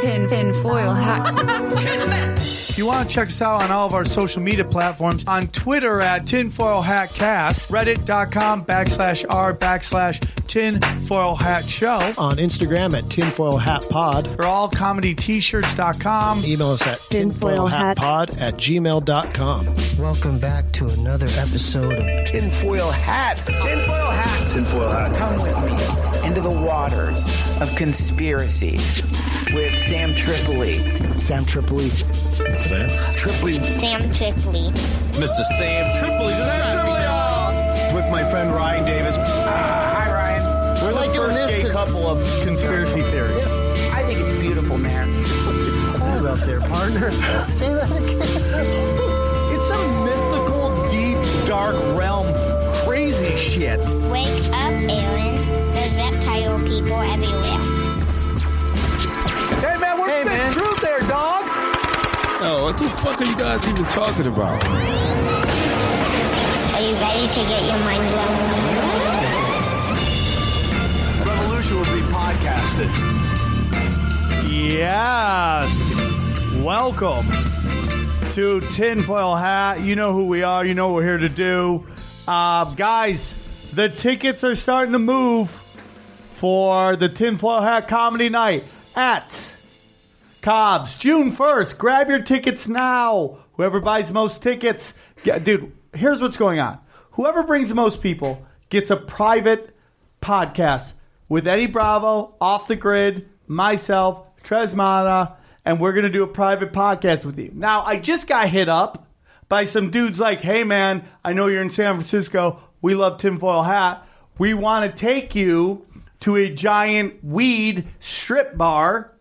Tin tin foil hat. If you want to check us out on all of our social media platforms, on Twitter at Tinfoil Hat Cast, Reddit.com backslash r backslash Tinfoil Hat Show, On Instagram at Tinfoil Hat Pod. or allcomedyt-shirts.com. Email us at tinfoilhatpod at gmail.com. Welcome back to another episode of Tinfoil hat. Tinfoil hat. Tinfoil hat. Come with me into the waters of conspiracy with Sam Tripoli. Sam Tripoli. Sam Tripoli. Sam Tripoli. Mr. Sam Tripoli. Sam Tripoli. with my friend Ryan Davis. Ah, hi, Ryan. We're like the doing first this gay 'cause- couple of conspiracy theories. I think it's beautiful, man. Hold up there, partner. Say that again. It's some mystical, deep, dark realm, crazy shit. Wake up, Aaron. There's people everywhere. Hey man, we're Hey, spitting man. truth there, dog. Oh, what the fuck are you guys even talking about? Are you ready to get your mind blown? Revolution will be podcasted. Yes. Welcome to Tinfoil Hat. You know who we are. You know what we're here to do. Uh, guys, the tickets are starting to move for the Tinfoil Hat Comedy Night at Cobb's June 1st. Grab your tickets now. Whoever buys most tickets, yeah, dude, here's what's going on. Whoever brings the most people gets a private podcast with Eddie Bravo, Off the Grid, myself, Tresmana, and we're going to do a private podcast with you. Now, I just got hit up by some dudes like, hey, man, I know you're in San Francisco. We love Tinfoil Hat. We want to take you to a giant weed strip bar.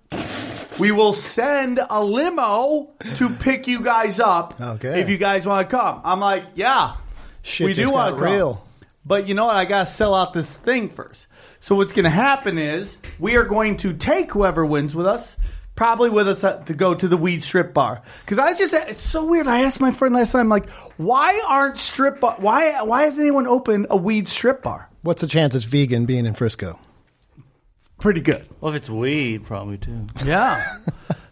We will send a limo to pick you guys up Okay. if you guys want to come. I'm like, yeah, Shit we do want got to come. real. But you know what? I got to sell out this thing first. So what's going to happen is we are going to take whoever wins with us, probably with us uh, to go to the weed strip bar. Because I just, it's so weird. I asked my friend last time, like, why aren't strip bar? Why why has anyone opened a weed strip bar? What's the chance it's vegan being in Frisco? Pretty good. Well, if it's weed, probably too. Yeah.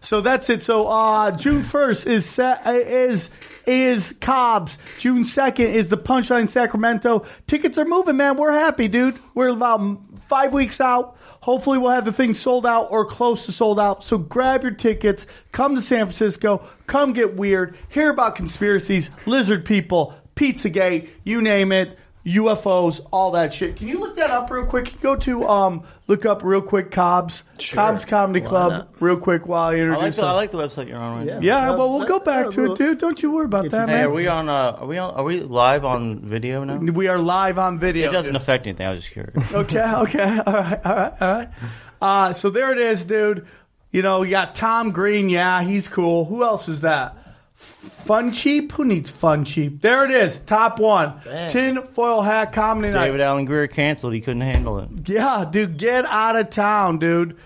so that's it. So uh, June first is sa- uh, is is Cobb's. June second is the Punchline Sacramento. Tickets are moving, man. We're happy, dude. We're about five weeks out. Hopefully, we'll have the thing sold out or close to sold out. So grab your tickets. Come to San Francisco. Come get weird. Hear about conspiracies, lizard people, Pizzagate, you name it. UFOs, all that shit. Can you look that up real quick? Can you go to um, look up real quick Cobb's Cobb's Comedy Club real quick while you I introduce. like the. I like the website you're on right now. Yeah, well, we'll go back to it, dude. Don't you worry about that, Hey, man. are we on? Uh, are we on? Are we live on video now? We are live on video. It doesn't dude. affect anything. I was just curious. Okay, okay, all right, all right, all right. Uh, so there it is, dude. You know, you got Tom Green. Yeah, he's cool. Who else is that? Fun cheap? Who needs fun cheap? There it is, top one. Tin foil hat comedy night. David Allen Greer canceled. He couldn't handle it. Yeah, dude, get out of town, dude.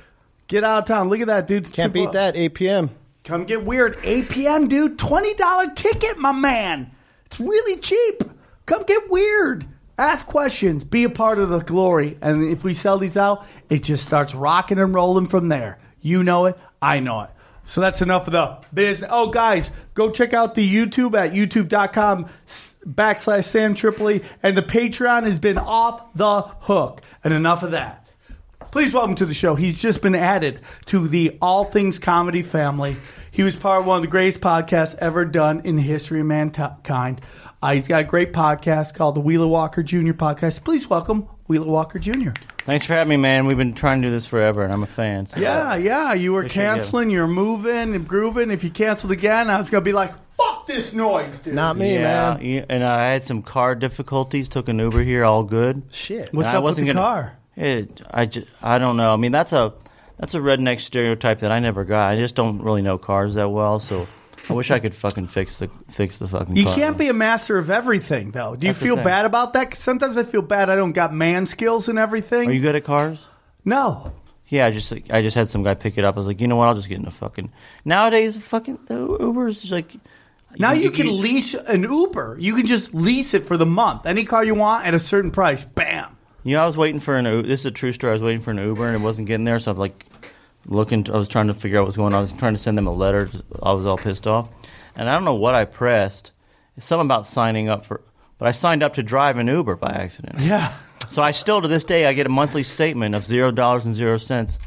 Get out of town. Look at that, dude. Can't beat that. 8 p.m. Come get weird. 8 p.m., dude. $20 ticket, my man. It's really cheap. Come get weird. Ask questions. Be a part of the glory. And if we sell these out, it just starts rocking and rolling from there. You know it. I know it. So that's enough of the business. Oh, guys, go check out the YouTube at youtube.com backslash Sam Tripoli. And the Patreon has been off the hook. And enough of that. Please welcome to the show. He's just been added to the All Things Comedy family. He was part of one of the greatest podcasts ever done in the history of mankind. Uh, he's got a great podcast called the Wheeler Walker Jr. Podcast. Please welcome Wheeler Walker Jr. Thanks for having me, man. We've been trying to do this forever, and I'm a fan. So. Yeah, yeah. You were Appreciate you. canceling, you're moving and grooving. If you canceled again, I was going to be like, fuck this noise, dude. Not me, yeah, man. yeah, and I had some car difficulties. Took an Uber here, all good. Shit. What's And up with wasn't the gonna- car? It, I, ju- I don't know. I mean, that's a that's a redneck stereotype that I never got. I just don't really know cars that well, so I wish I could fucking fix the fix the fucking. You car. can't be a master of everything, though. Do you That's the feel thing. bad about that? 'Cause sometimes I feel bad I don't got man skills and everything. Are you good at cars? no. Yeah, I just I just had some guy pick it up. I was like, you know what? I'll just get in a fucking. Nowadays, fucking the Uber's just like. Now you can lease an Uber. You can just lease it for the month. Any car you want at a certain price. Bam. You know, I was waiting for an. U- This is a true story. I was waiting for an Uber and it wasn't getting there, so I'm like, looking. I was trying to figure out what's going on. I was trying to send them a letter. I was all pissed off, and I don't know what I pressed. It's something about signing up for, but I signed up to drive an Uber by accident. Yeah. So I still to this day I get a monthly statement of zero dollars and zero cents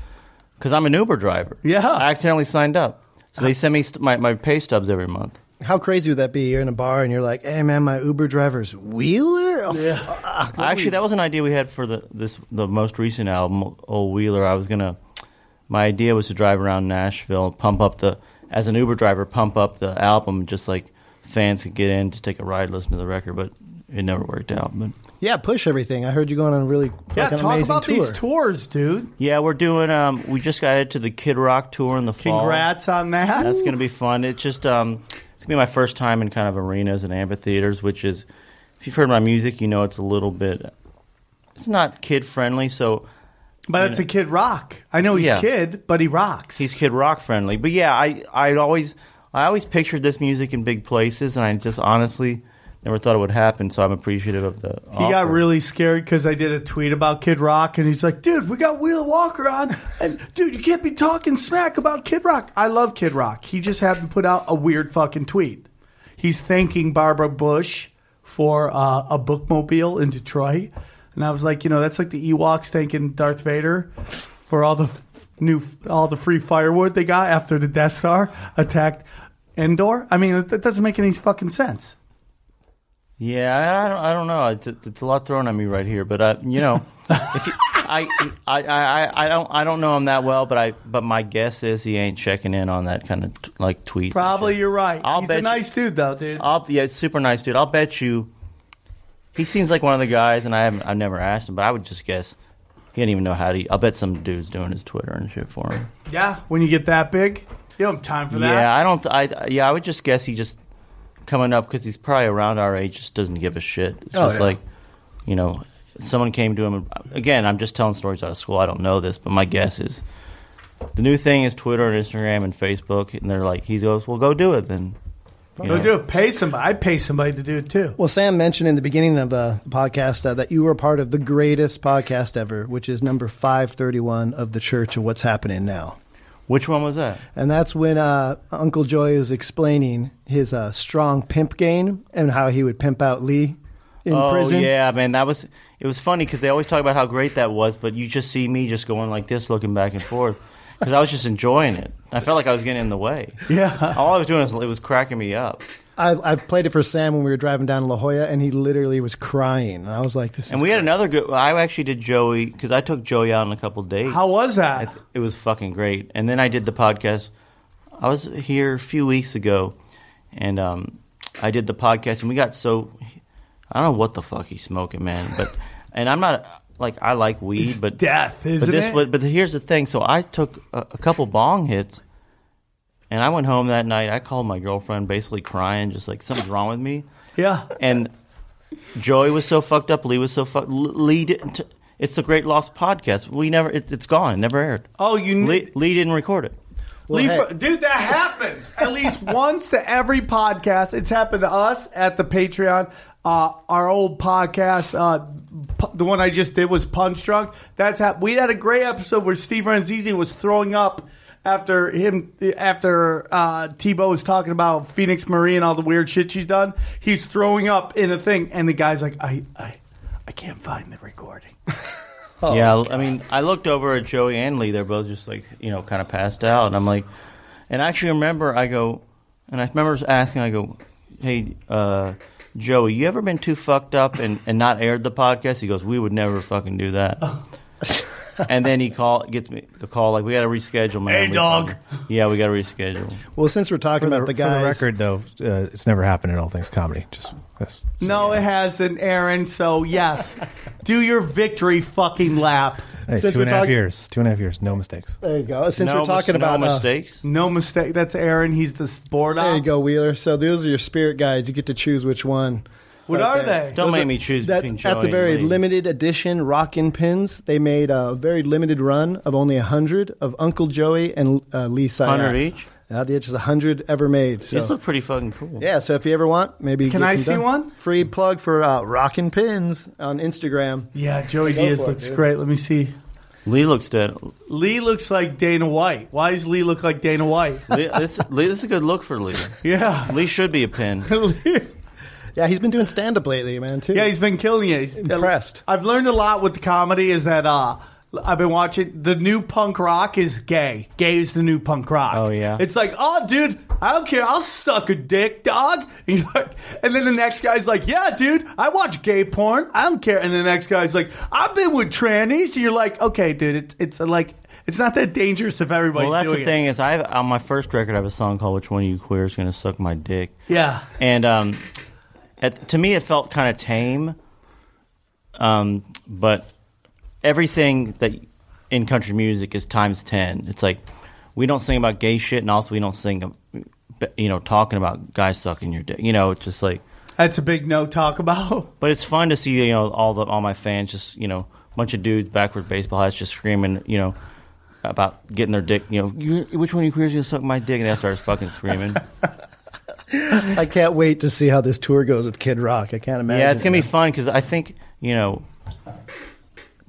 because I'm an Uber driver. Yeah. I accidentally signed up, so they send me st- my my pay stubs every month. How crazy would that be? You're in a bar and you're like, "Hey, man, my Uber driver's Wheeler." Oh, yeah. Actually, that was an idea we had for the this the most recent album, Old Wheeler. I was gonna. My idea was to drive around Nashville, pump up the as an Uber driver, pump up the album, just like fans could get in to take a ride, listen to the record. But it never worked out. But yeah, push everything. I heard you going on a really Yeah, talk amazing about tour. these tours, dude. yeah, we're doing. Um, we just got into the Kid Rock tour in the fall. Congrats on that. That's going to be fun. It's just um, it's going to be my first time in kind of arenas and amphitheaters, which is, if you've heard my music, you know it's a little bit. It's not kid friendly, so But it's a Kid Rock. I know he's Yeah. Kid, but he rocks. he's kid rock friendly. But yeah, I I always I always pictured this music in big places, and I just honestly never thought it would happen. So I'm appreciative of the. He got really scared because I did a tweet about Kid Rock, and he's like, "Dude, we got Wheeler Walker on, and dude, you can't be talking smack about Kid Rock." I love Kid Rock. He just happened to put out a weird fucking tweet. He's thanking Barbara Bush for uh, a bookmobile in Detroit, and I was like, you know, that's like the Ewoks thanking Darth Vader for all the new, all the free firewood they got after the Death Star attacked Endor. I mean, that doesn't make any fucking sense. Yeah, I, don't, I don't know. It's, it's a lot thrown at me right here, but uh, you know, if you, I, I, I, I don't, I don't know him that well, but I, but my guess is he ain't checking in on that kind of t- like tweet. Probably you're right. I'll He's bet a you- nice dude, though, dude. I'll, yeah, super nice dude. I'll bet you. He seems like one of the guys, and I haven't, I've never asked him, but I would just guess he didn't even know how to. I'll bet some dude's doing his Twitter and shit for him. Yeah, when you get that big, you don't have time for that. Yeah, I don't. th- I yeah, I would just guess he just coming up because he's probably around our age, just doesn't give a shit. It's Oh, just yeah. like, you know, someone came to him. and- Again, I'm just telling stories out of school. I don't know this, but my guess is the new thing is Twitter and Instagram and Facebook, and they're like, he goes, "Well, go do it then." You Go know? do it. Pay somebody. I'd pay somebody to do it too. Well, Sam mentioned in the beginning of uh, the podcast uh, that you were part of the greatest podcast ever, which is number 531 of the Church of What's Happening Now. Which one was that? And that's when uh, Uncle Joey was explaining his uh, strong pimp game and how he would pimp out Lee in oh prison. yeah, man, that was it was funny because they always talk about how great that was, but you just see me just going like this, looking back and forth because I was just enjoying it. I felt like I was getting in the way. Yeah. All I was doing was it was cracking me up. I, I played it for Sam when we were driving down to La Jolla, and he literally was crying. And I was like, "This." And we had great. another good. I actually did Joey because I took Joey out on a couple dates. How was that? th- it was fucking great. And then I did the podcast. I was here a few weeks ago, and um, I did the podcast, and we got so. I don't know what the fuck he's smoking, man, but and I'm not like I like weed, but Death, isn't but this, it? But, but here's the thing. So I took a, a couple bong hits, and I went home that night. I called my girlfriend, basically crying, just like something's wrong with me. yeah. And Joey was so fucked up. Lee was so fucked. Lee didn't. It's the Great Lost podcast. We never. It, it's gone. It never aired. Oh, you kn- Lee, Lee didn't record it. Leave hey- for- dude, that happens at least once to every podcast. It's happened to us at the Patreon. Uh, our old podcast, uh, pu- the one I just did was Punch Drunk. That's hap- we had a great episode where Steve Rannazzisi was throwing up after him after uh, Tebow was talking about Phoenix Marie and all the weird shit she's done. He's throwing up in a thing, and the guy's like, I, I, I can't find the recording. yeah, I mean, I looked over at Joey and Lee. They're both just like you know, kind of passed out, and I'm like, and I actually remember I go, and I remember asking, I go, hey, uh, Joey, you ever been too fucked up and, and not aired the podcast? He goes, we would never fucking do that. and then he call gets me the call like we got to reschedule, man. Hey, We- dog. Yeah, we got to reschedule. Well, since we're talking For about the, the for the record, though, uh, it's never happened in All Things Comedy. Just, just so No, you it hasn't, Aaron. So yes, do your victory fucking lap. Hey, Since two we're and a half years. Two and a half years. No mistakes. there you go. Since no we're talking mis- about no uh, mistakes. No mistake. That's Aaron. He's the sport there you go, Wheeler. So those are your spirit guides. You get to choose which one. What right are there. they? Don't Those make are- me choose That's, between that's a very and limited edition rockin' pins. They made a very limited run of only 100 of Uncle Joey and uh, Lee Syatt. 100 each? Yeah, the it's just 100 ever made. So. These look pretty fucking cool. Yeah, so if you ever want, maybe Can get I see done. one? Free plug for uh, Rockin' Pins on Instagram. Yeah, Joey So Diaz for it, looks great. Let me see. Lee looks dead. Lee looks like Dana White. Why does Lee look like Dana White? Lee, this, Lee, this is a good look for Lee. Yeah. Lee should be a pin. Yeah, he's been doing stand up lately, man, too. Yeah, he's been killing it. He's Impressed. I've learned a lot with the comedy is that uh I've been watching the new punk rock is gay. Gay is the new punk rock. Oh, yeah? It's like, oh dude, I don't care, I'll suck a dick, dog. And, you're like, and then the next guy's like, Yeah, dude, I watch gay porn. I don't care. And the next guy's like, I've been with trannies. And you're like, okay, dude, it's it's like it's not that dangerous if everybody's Well, that's doing the thing is, I have, on my first record, I have a song called "Which One of You Queers Gonna Suck My Dick." Yeah. and um, at, to me, it felt kind of tame. Um, but everything that in country music is times ten. It's like we don't sing about gay shit, and also we don't sing, you know, talking about guys sucking your dick. You know, it's just like. That's a big no talk about. But it's fun to see, you know, all the all my fans just, you know, a bunch of dudes backwards baseball hats just screaming, you know, about getting their dick, you know, which one of you queers gonna suck my dick? And they start fucking screaming. I can't wait to see how this tour goes with Kid Rock. I can't imagine. yeah, it's gonna be fun because I think, you know,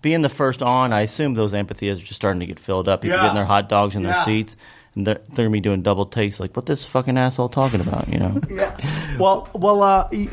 being the first on, I assume those amphitheaters are just starting to get filled up. People Yeah. getting their hot dogs in Yeah. their seats. And they're, they're gonna be doing double takes, like what this fucking asshole talking about, you know? Well, well, uh, y-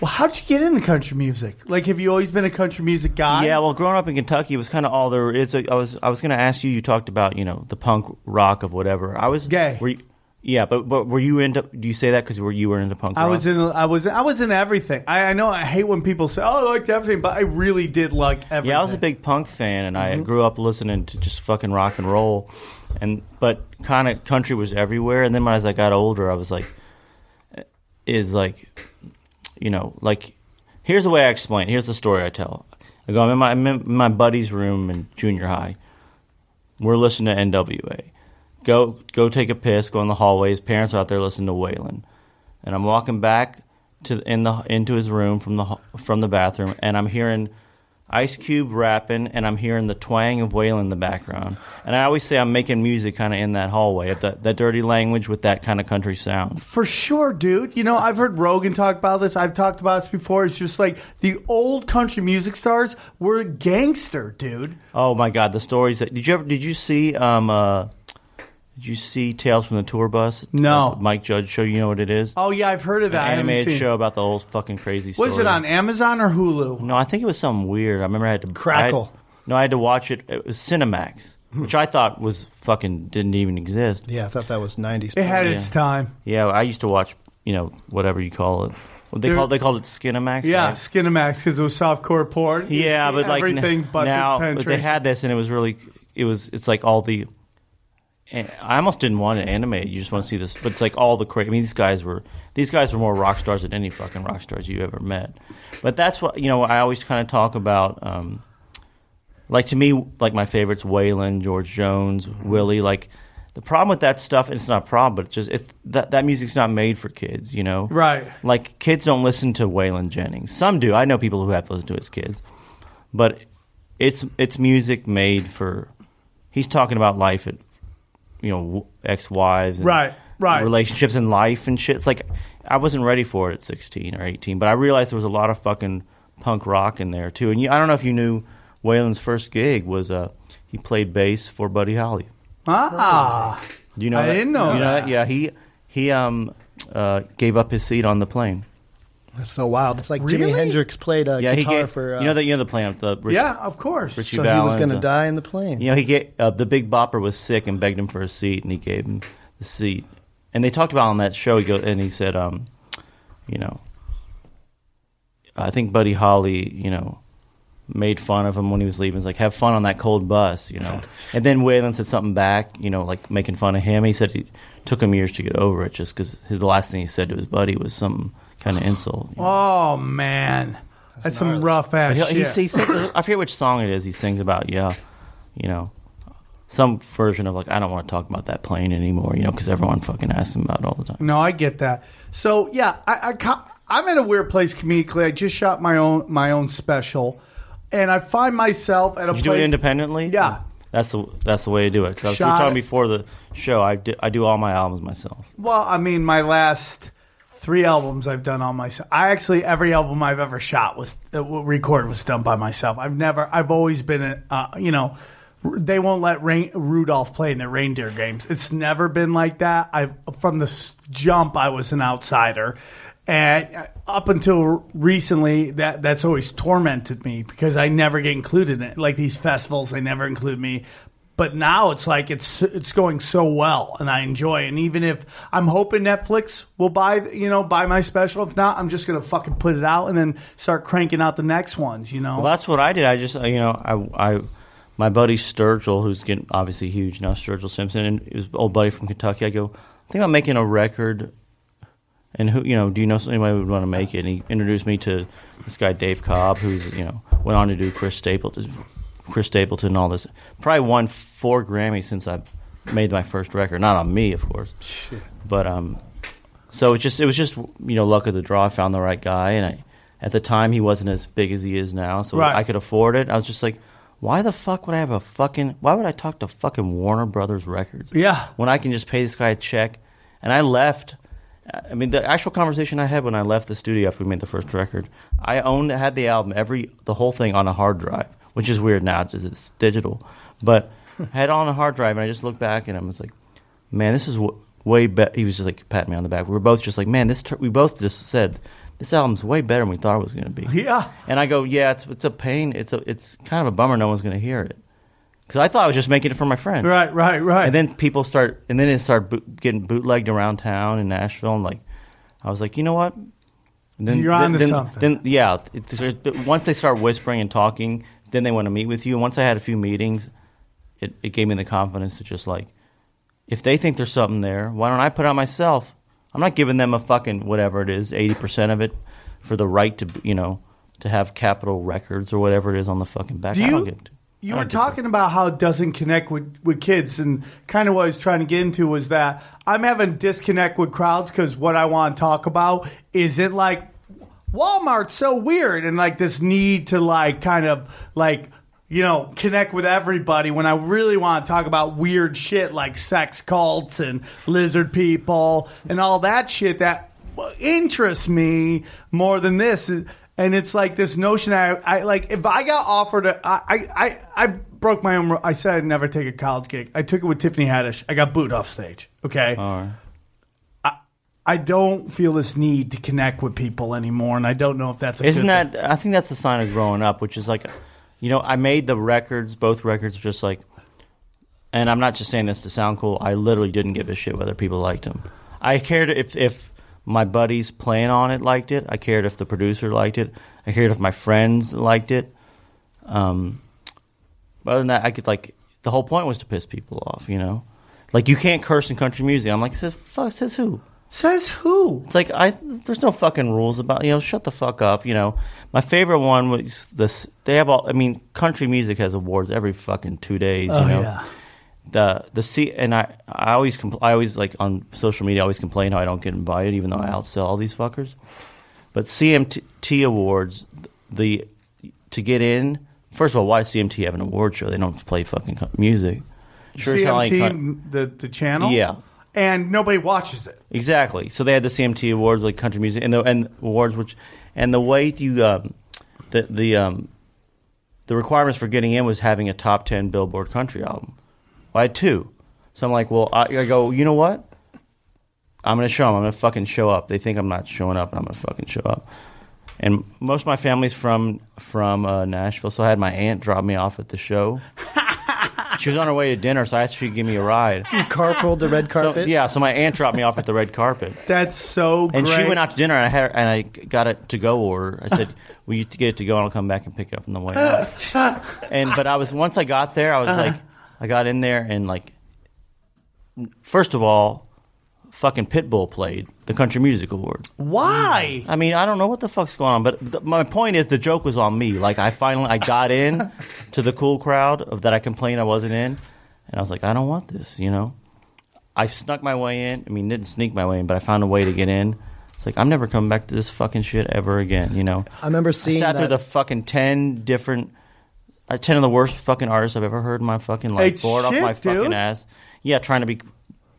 well, how'd you get into country music? Like, have you always been a country music guy? Yeah, well, growing up in Kentucky, it was kind of all there is. I was I was going to ask you. You talked about you know the punk rock of whatever. I was Gay. Were you, yeah, but but were you into? Do you say that because were you were into punk? I was in. I was. I was in everything. I, I know. I hate when people say, "Oh, I liked everything," but I really did like everything. Yeah, I was a big punk fan, and I mm-hmm. grew up listening to just fucking rock and roll, and but kind of country was everywhere. And then as I got older, I was like, is like, you know, like here's the way I explain. it. Here's the story I tell. I go, I'm in my, I'm in my buddy's room in junior high. We're listening to NWA. Go go take a piss. Go in the hallways. Parents are out there listening to Waylon, and I'm walking back to in the into his room from the from the bathroom, and I'm hearing Ice Cube rapping, and I'm hearing the twang of Waylon in the background. And I always say I'm making music kind of in that hallway, that that dirty language with that kind of country sound. For sure, dude. You know, I've heard Rogan talk about this. I've talked about this before. It's just like the old country music stars were gangster, dude. Oh my God, the stories that did you ever did you see um uh did you see Tales from the Tour Bus? No. Uh, Mike Judge show. You know what it is? Oh yeah, I've heard of that. I An haven't animated seen- show about the whole fucking crazy story. Was it on Amazon or Hulu? No, I think it was something weird. I remember I had to Crackle. I had- no, I had to watch it. It was Cinemax, which I thought was fucking didn't even exist. Yeah, I thought that was 90s. It had Yeah. its time. Yeah, I used to watch. You know, whatever you call it. What they There- called they called it Skinemax. Yeah, right? Skinemax because it was softcore porn. Yeah, but like everything n- but now but they had this, and it was really it was it's like all the. I almost didn't want to animate. You just want to see this, but it's like all the crazy. I mean, these guys were these guys were more rock stars than any fucking rock stars you ever met. But that's what you know. I always kind of talk about. Um, like to me, like my favorites, Waylon, George Jones, Willie. Like the problem with that stuff, and it's not a problem, but it's just it's that that music's not made for kids. You know, Right. like kids don't listen to Waylon Jennings. Some do. I know people who have listened to his kids, but it's it's music made for. He's talking about life at, you know, ex wives, Right, right. relationships in life and shit. It's like I wasn't ready for it at sixteen or eighteen, but I realized there was a lot of fucking punk rock in there too. And you, I don't know if you knew Waylon's first gig was uh he played bass for Buddy Holly. Ah, Do you know? I that? didn't know You know that. that? Yeah, he he um uh gave up his seat on the plane. That's so wild. It's like Jimi Hendrix played a yeah, he guitar gave for. Uh, you know that you know the plane the yeah, of course. Richie so he was Valens, going to uh, die in the plane. You know, he gave uh, the Big Bopper was sick and begged him for a seat, and he gave him the seat. And they talked about on that show. He go and he said, um, you know, I think Buddy Holly, you know, made fun of him when he was leaving. He's like, "Have fun on that cold bus," you know. and then Waylon said something back, you know, like making fun of him. He said it took him years to get over it, just because the last thing he said to his buddy was some kind of insult. you know. Oh man, that's, some rough ass But he, shit. he, he sings, I forget which song it is. He sings about, yeah, you know, some version of like, I don't want to talk about that plane anymore, you know, because everyone fucking asks him about it all the time. No, I get that. So yeah, I, I ca- I'm in a weird place comedically. I just shot my own my own special, and I find myself at a Did you do place. it independently? Yeah. That's the that's the way to do it. Because we were Shot talking it. before the show. I do, I do all my albums myself. Well, I mean, my last three albums I've done on myself. I actually every album I've ever shot was uh, recorded was done by myself. I've never. I've always been a uh, you know they won't let Rain, Rudolph play in their reindeer games. It's never been like that. I from the jump, I was an outsider, and up until recently, that that's always tormented me because I never get included in it. Like these festivals, they never include me. But now it's like it's it's going so well, and I enjoy. it. And even if I'm hoping Netflix will buy, you know, buy my special. If not, I'm just gonna fucking put it out and then start cranking out the next ones. You know. Well, that's what I did. I just, uh, you know, I, I, my buddy Sturgill, who's getting obviously huge now, Sturgill Simpson, and his old buddy from Kentucky. I go, I think I'm making a record. And who, you know, do you know anybody who would want to make it? And he introduced me to this guy Dave Cobb, who's, you know, went on to do Chris Stapleton, Chris Stapleton, and all this. Probably won four Grammys since I made my first record. Not on me, of course, but um, so it just it was just you know luck of the draw. I found the right guy, and I at the time he wasn't as big as he is now, so Right. I could afford it. I was just like, why the fuck would I have a fucking? Why would I talk to fucking Warner Brothers Records? Yeah. when I can just pay this guy a check. And I left. I mean, the actual conversation I had when I left the studio after we made the first record, I owned had the album every the whole thing on a hard drive, which is weird now because it's digital, but I had on a hard drive, and I just looked back and I was like, man, this is w- way better. He was just like patting me on the back. We were both just like, man, this. Tr- we both just said this album's way better than we thought it was going to be. Yeah. And I go, yeah, it's it's a pain. It's a it's kind of a bummer. No one's going to hear it because I thought I was just making it for my friend. Right, right, right. And then people start, and then it started boot, getting bootlegged around town in Nashville, and like, I was like, you know what? And then, You're then, onto then, something. Then yeah, it's, it, once they start whispering and talking, then they want to meet with you. And once I had a few meetings, it, it gave me the confidence to just like, if they think there's something there, why don't I put it out myself? I'm not giving them a fucking whatever it is, eighty percent of it, for the right to you know to have Capitol Records or whatever it is on the fucking back. Do you? You were talking about how it doesn't connect with, with kids, and kind of what I was trying to get into was that I'm having disconnect with crowds because what I want to talk about isn't like Walmart's so weird and like this need to like kind of like you know connect with everybody when I really want to talk about weird shit like sex cults and lizard people and all that shit that interests me more than this. And it's like this notion. I, I like if I got offered. A, I, I I broke my own. I said I'd never take a college gig. I took it with Tiffany Haddish. I got booed off stage. Okay. All right. I don't feel this need to connect with people anymore, and I don't know if that's a Isn't good that? I think that's a sign of growing up, which is like, you know, I made the records, both records, just like, and I'm not just saying this to sound cool. I literally didn't give a shit whether people liked them. I cared if if my buddies playing on it liked it. I cared if the producer liked it. I cared if my friends liked it. Um, but other than that, I could like the whole point was to piss people off. You know, like you can't curse in country music. I'm like, says fuck, says who? Says who? It's like I there's no fucking rules about you know shut the fuck up you know my favorite one was this they have all I mean country music has awards every fucking two days you Oh, know yeah. the the C and I I always compl- I always like on social media I always complain how I don't get invited even though I mm-hmm. outsell all these fuckers but CMT awards the to get in first of all why does CMT have an award show they don't play fucking music Sure as hell ain't CMT, coun- the the channel. Yeah. And nobody watches it. Exactly. So they had the CMT awards, like country music, and the and awards, which and the way you um, the the um, the requirements for getting in was having a top ten Billboard country album. Well, I had two, so I'm like, well, I, I go, you know what? I'm gonna show them. I'm gonna fucking show up. They think I'm not showing up, and I'm gonna fucking show up. And most of my family's from from uh, Nashville, so I had my aunt drop me off at the show. she was on her way to dinner, so I asked if she'd give me a ride. You carpooled the red So, carpet. yeah, so my aunt dropped me off at the red carpet. That's so. And she went out to dinner, and I had and I got it to go order. I said, "Will you get it to go, and I'll come back and pick it up on the way out." and but I was once I got there, I was uh-huh. like, I got in there, and like, first of all, fucking Pitbull played the Country Music Awards. Why? I mean, I don't know what the fuck's going on, but th- my point is the joke was on me. Like, I finally I got in to the cool crowd of that I complained I wasn't in, and I was like, I don't want this, you know. I snuck my way in. I mean, didn't sneak my way in, but I found a way to get in. It's like I'm never coming back to this fucking shit ever again, you know. I remember seeing I sat through the fucking ten different, uh, ten of the worst fucking artists I've ever heard in my fucking life. It's Bored off shit, my dude. fucking ass. Yeah, trying to be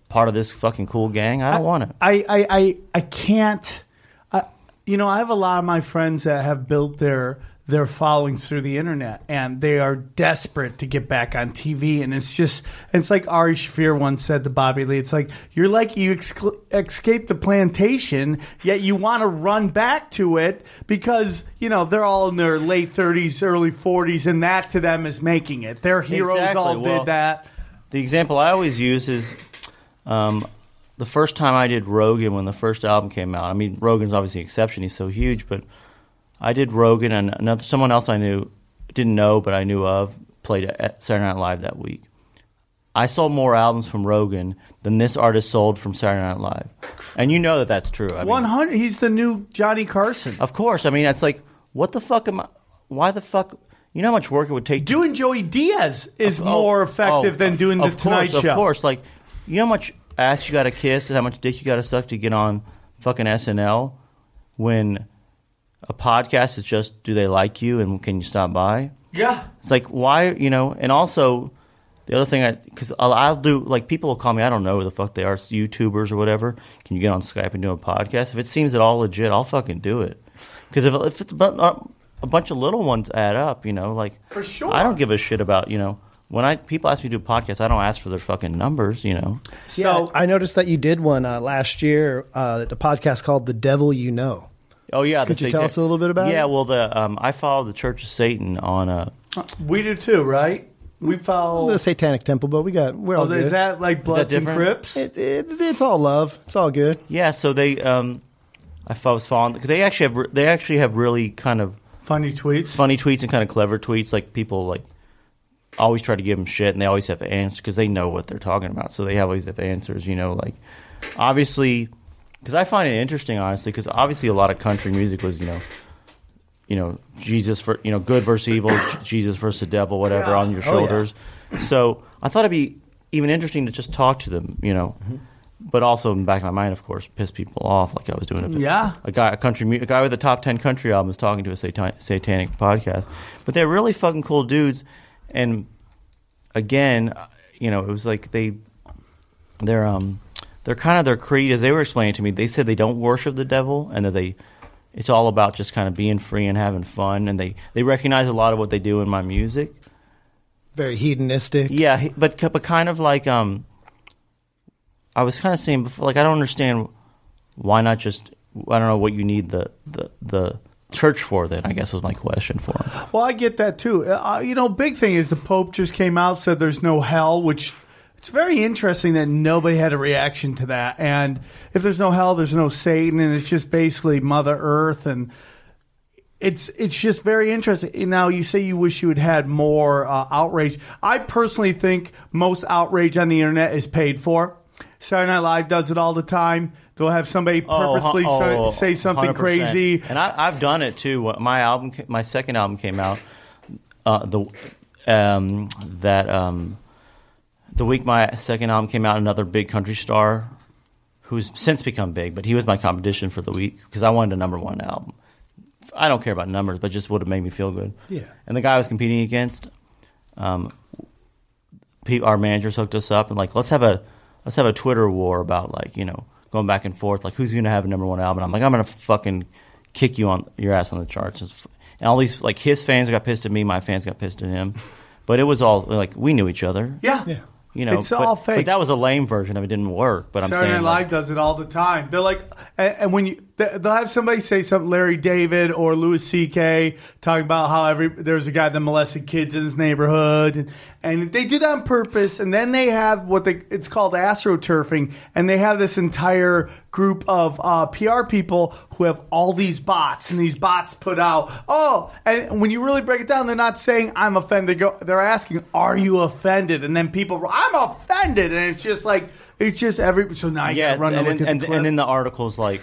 part of this fucking cool gang. I don't want it. I, I, I, I can't. I, you know, I have a lot of my friends that have built their their followings through the internet, and they are desperate to get back on TV. And it's just, it's like Ari Shaffir once said to Bobby Lee, it's like you're like you exc- escaped the plantation, yet you want to run back to it because you know they're all in their late 30s, early 40s, and that to them is making it. Their heroes Exactly. all Well, did that. The example I always use is um, the first time I did Rogan when the first album came out. I mean, Rogan's obviously an exception; he's so huge. But I did Rogan, and another someone else I knew didn't know, but I knew of played at Saturday Night Live that week. I sold more albums from Rogan than this artist sold from Saturday Night Live, and you know that that's true. I mean, 100. He's the new Johnny Carson. of course. I mean, it's like, what the fuck am I? Why the fuck? You know how much work it would take to Doing Joey Diaz is Oh, more effective oh, than doing the of Tonight course, Show. Of course, like you know how much ass you got to kiss and how much dick you got to suck to get on fucking SNL when a podcast is just do they like you and can you stop by? Yeah. It's like why you know, and also the other thing I because I'll, I'll do like people will call me I don't know who the fuck they are YouTubers or whatever. Can you get on Skype and do a podcast? If it seems at all legit, I'll fucking do it. Because if if it's about, uh, a bunch of little ones add up, you know, like For sure. I don't give a shit about you know when I people ask me to do podcasts, I don't ask for their fucking numbers, you know. So I noticed that you did one uh, last year, uh, the podcast called "The Devil You Know." Oh yeah, Could the you tell us a little bit about Yeah, it? well, the um, I follow the Church of Satan on a. We do too, right? We follow. The Satanic Temple, but we got we're all oh, is that like Bloods and different? Crips? It, it, it's all love. It's all good. yeah. So they um, I was following because they actually have they actually have really kind of Funny tweets. funny tweets and kind of clever tweets. Like people like always try to give them shit, and they always have answers because they know what they're talking about. So they always have answers. You know, like obviously because I find it interesting, honestly, because obviously a lot of country music was you know. You know, Jesus for you know, good versus evil, Jesus versus the devil, whatever, Yeah. on your Oh, yeah. shoulders. So I thought it'd be even interesting to just talk to them, you know. Mm-hmm. But also in the back of my mind, of course, piss people off like I was doing it. Yeah. a guy, a country, a guy with the top ten country albums talking to a satan- satanic podcast. But they're really fucking cool dudes. And again, you know, it was like they, they're um, they're kind of their creed as they were explaining to me. They said they don't worship the devil and that they, it's all about just kind of being free and having fun. And they they recognize a lot of what they do in my music. Very hedonistic. Yeah, but but kind of like um, I was kind of saying before, like I don't understand why not just I don't know what you need the the the church for. Then I guess was my question for him. Well, I get that too. Uh, you know, big thing is the Pope just came out said there's no hell, which it's very interesting that nobody had a reaction to that. And if there's no hell, there's no Satan, and it's just basically Mother Earth, and it's it's just very interesting. Now you say you wish you had had more uh, outrage. I personally think most outrage on the internet is paid for. Saturday Night Live does it all the time. They'll have somebody purposely Oh, oh, say something 100%. crazy. and I, I've done it too. My album, my second album came out. Uh, the um, that um, the week my second album came out, another big country star, who's since become big, but he was my competition for the week because I wanted a number one album. I don't care about numbers, but just would have made me feel good. Yeah. And the guy I was competing against, um, our managers hooked us up and like let's have a let's have a Twitter war about like you know going back and forth like who's gonna have a number one album. I'm like I'm gonna fucking kick you on your ass on the charts. And all these like his fans got pissed at me, my fans got pissed at him, but it was all like we knew each other. Yeah. Yeah. You know, It's but, all fake. But that was a lame version of it. Didn't work. But I'm Saturday saying Night like, Live does it all the time. They're like, and, and when you they- they'll have somebody say something, Larry David or Louis C.K. talking about how every there's a guy that molested kids in his neighborhood, and, and they do that on purpose. And then they have what they it's called astroturfing, and they have this entire group of uh, PR people who have all these bots, and these bots put out, oh, and when you really break it down, they're not saying I'm offended. They're asking, are you offended? And then people, I'm offended, and it's just like. It's just every so now you yeah, gotta run and, and look then, at and, the clip. and then the article's like,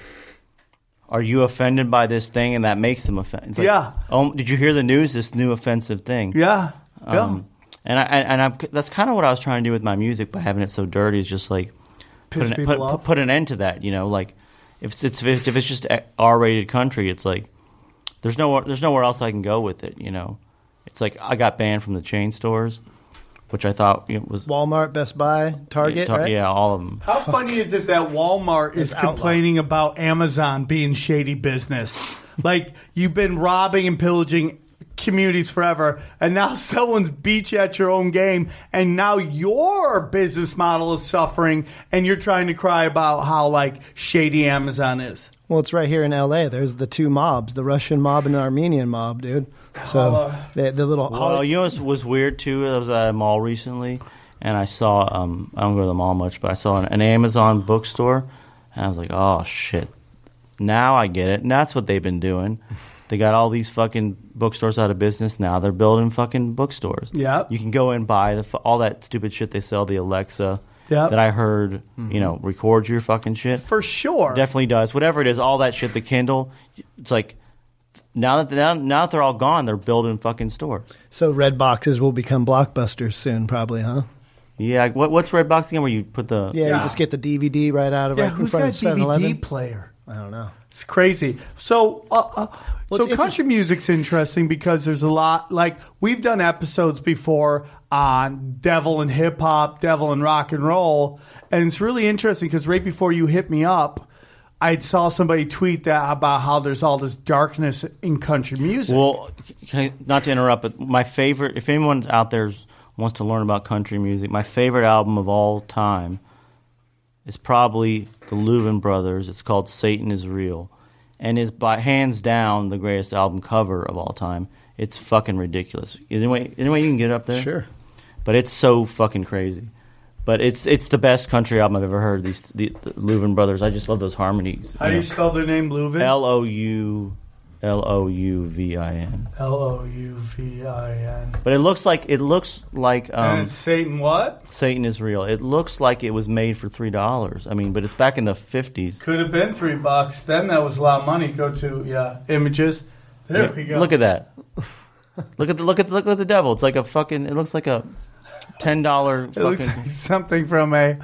"Are you offended by this thing?" And that makes them offended. Like, Yeah. Oh, did you hear the news? This new offensive thing. yeah, yeah. Um, and I and I, that's kind of what I was trying to do with my music by having it so dirty. Is just like Piss put an, put, off. put an end to that. You know, like if it's, it's if it's just a R-rated country, it's like there's nowhere there's nowhere else I can go with it. You know, it's like I got banned from the chain stores, which I thought you know, was Walmart, Best Buy, Target, yeah, tar- right? yeah, all of them. How funny is it that Walmart is It's outlawed. complaining about Amazon being shady business? like you've been robbing and pillaging communities forever, and now someone's beat you at your own game, and now your business model is suffering, and you're trying to cry about how like shady Amazon is. Well, it's right here in L.A. There's the two mobs, the Russian mob and the Armenian mob, dude. So the, the little Well, you know what was weird too? I was at a mall recently, and I saw. Um, I don't go to the mall much, but I saw an, an Amazon bookstore, and I was like, "Oh shit!" Now I get it. And that's what they've been doing. They got all these fucking bookstores out of business. Now they're building fucking bookstores. Yep. You can go and buy the all that stupid shit they sell. The Alexa. Yep. That I heard, you know, record your fucking shit. For sure. Definitely does. Whatever it is, all that shit. The Kindle. It's like now that now, now that they're all gone, they're building fucking stores. So red boxes will become blockbusters soon, probably, huh? Yeah, what, what's Redbox again? Where you put the Yeah, Yeah. you just get the DVD right out of it. Yeah, right in who's front got of 7-Eleven. DVD player? I don't know. It's crazy. So, uh, uh, Well, so country music's interesting because there's a lot. Like we've done episodes before on devil and hip hop, devil and rock and roll, and it's really interesting because right before you hit me up, I saw somebody tweet that about how there's all this darkness in country music. Well, can I- not to interrupt, but my favorite. If anyone out there wants to learn about country music, my favorite album of all time is probably the Louvin Brothers. It's called "Satan Is Real," and is by hands down the greatest album cover of all time. It's fucking ridiculous. Anyway, anyway, you can get up there. Sure. but it's so fucking crazy. But it's it's the best country album I've ever heard. These the, the Louvin Brothers. I just love those harmonies. how do you spell their name, Louvin? L O U L O U V I N. L O U V I N. But it looks like it looks like And um, it's Satan what? Satan is real. It looks like it was made for three dollars. I mean, but it's back in the fifties. Could have been three bucks. Then that was a lot of money. Go to yeah images. There we go. Look at that. look at the look at the, look at the devil. It's like a fucking. It looks like a ten dollar It looks like something from a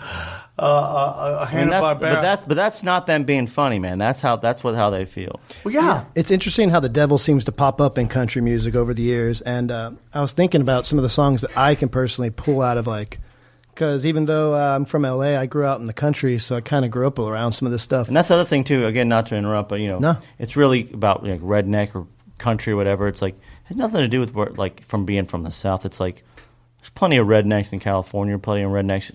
uh, a, a I mean, Hanna that's, but that's but that's not them being funny, man. That's how that's what how they feel. well, yeah. It's interesting how the devil seems to pop up in country music over the years. And uh, I was thinking about some of the songs that I can personally pull out of like, because even though uh, I'm from LA, I grew out in the country, so I kind of grew up around some of this stuff. And that's the other thing too. Again, not to interrupt, but you know, No. it's really about like redneck or country or whatever. It's like it has nothing to do with where, like from being from the south. It's like there's plenty of rednecks in California, plenty of rednecks,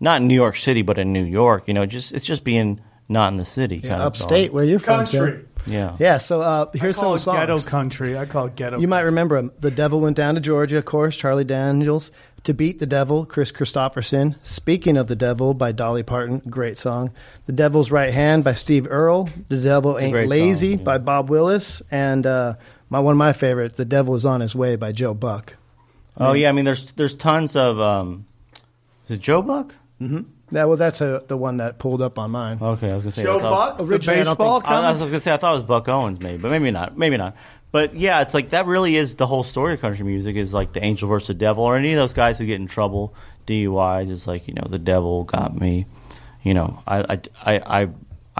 not in New York City, but in New York. You know, just it's just being not in the city. Yeah, kind of upstate, all. where you're from, Sam. Country. Yeah. Yeah, so uh, here's some call of the it ghetto songs. country. I call it ghetto. You might remember him. The Devil Went Down to Georgia, of course, Charlie Daniels. To Beat the Devil, Kris Kristofferson. Speaking of the Devil by Dolly Parton, great song. The Devil's Right Hand by Steve Earle. The Devil a Ain't Lazy song, yeah. by Bob Wills. And uh, my one of my favorites, The Devil Is on His Way by Joe Buck. Oh yeah. I mean, there's there's tons of. Um, is it Joe Buck? That well, that's a, the one that pulled up on mine. Okay, I was gonna say Joe I thought- Buck, the Originally, I baseball think- I, I was gonna say I thought it was Buck Owens, maybe, but maybe not. Maybe not. But yeah, it's like that. Really, is the whole story of country music is like the angel versus the devil, or any of those guys who get in trouble, DUIs. Is like you know the devil got me. You know, I I I I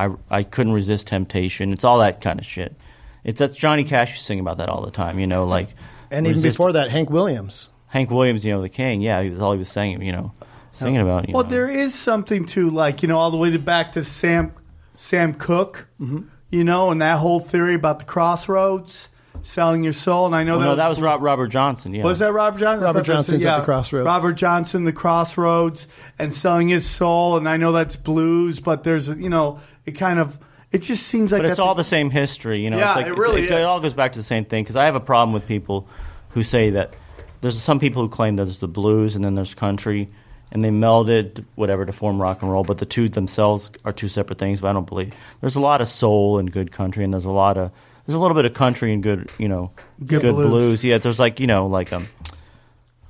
I, I couldn't resist temptation. It's all that kind of shit. It's that's Johnny Cash used to sing about that all the time. You know, like And even before that, Hank Williams. Hank Williams, you know, the King. Yeah, he was all he was saying. You know, singing about. You Well, know. there is something to like you know all the way back to Sam Sam Cooke, Mm-hmm. you know, and that whole theory about the crossroads, selling your soul. And I know Oh, that no, was, that was Rob, Robert Johnson. Yeah, Was that Robert Johnson? I Robert thought that was- Johnson's at the Crossroads. Robert Johnson, the Crossroads, and selling his soul. And I know that's blues, but there's you know it kind of it just seems like but it's that's all the same history, you know. Yeah, it's like, it it's- really it all goes back to the same thing because I have a problem with people who say that there's some people who claim that there's the blues and then there's country, and they melded whatever to form rock and roll, but the two themselves are two separate things. But I don't believe there's a lot of soul and good country, and there's a lot of there's a little bit of country and good, you know, Good good, blues. blues. Yeah, there's like you know like um,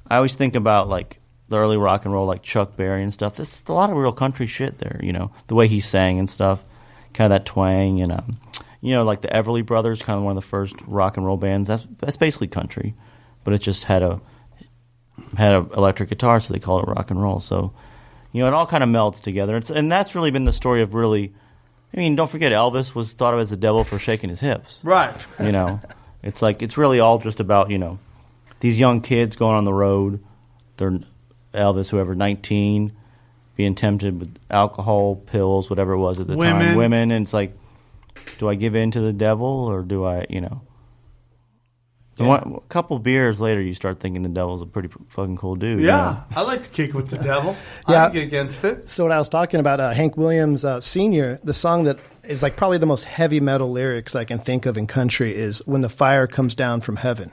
I always think about like the early rock and roll, like Chuck Berry and stuff. There's a lot of real country shit there, you know, the way he sang and stuff, kind of that twang and um, you know, like the Everly Brothers, kind of one of the first rock and roll bands. That's that's basically country, but it just had a had a electric guitar, so they call it rock and roll. So, you know, it all kind of melts together. It's, and that's really been the story of really. I mean, don't forget Elvis was thought of as the devil for shaking his hips. right. You know, it's like it's really all just about you know these young kids going on the road. They're Elvis, whoever, nineteen, being tempted with alcohol, pills, whatever it was at the Women. time, women, and it's like, do I give in to the devil or do I, you know? And one- a couple beers later, you start thinking the devil's a pretty fucking cool dude. you Yeah, know? I like to kick with the devil. Yeah. I get against it. So what I was talking about, uh, Hank Williams uh, Senior, the song that is like probably the most heavy metal lyrics I can think of in country is "When the Fire Comes Down from Heaven,"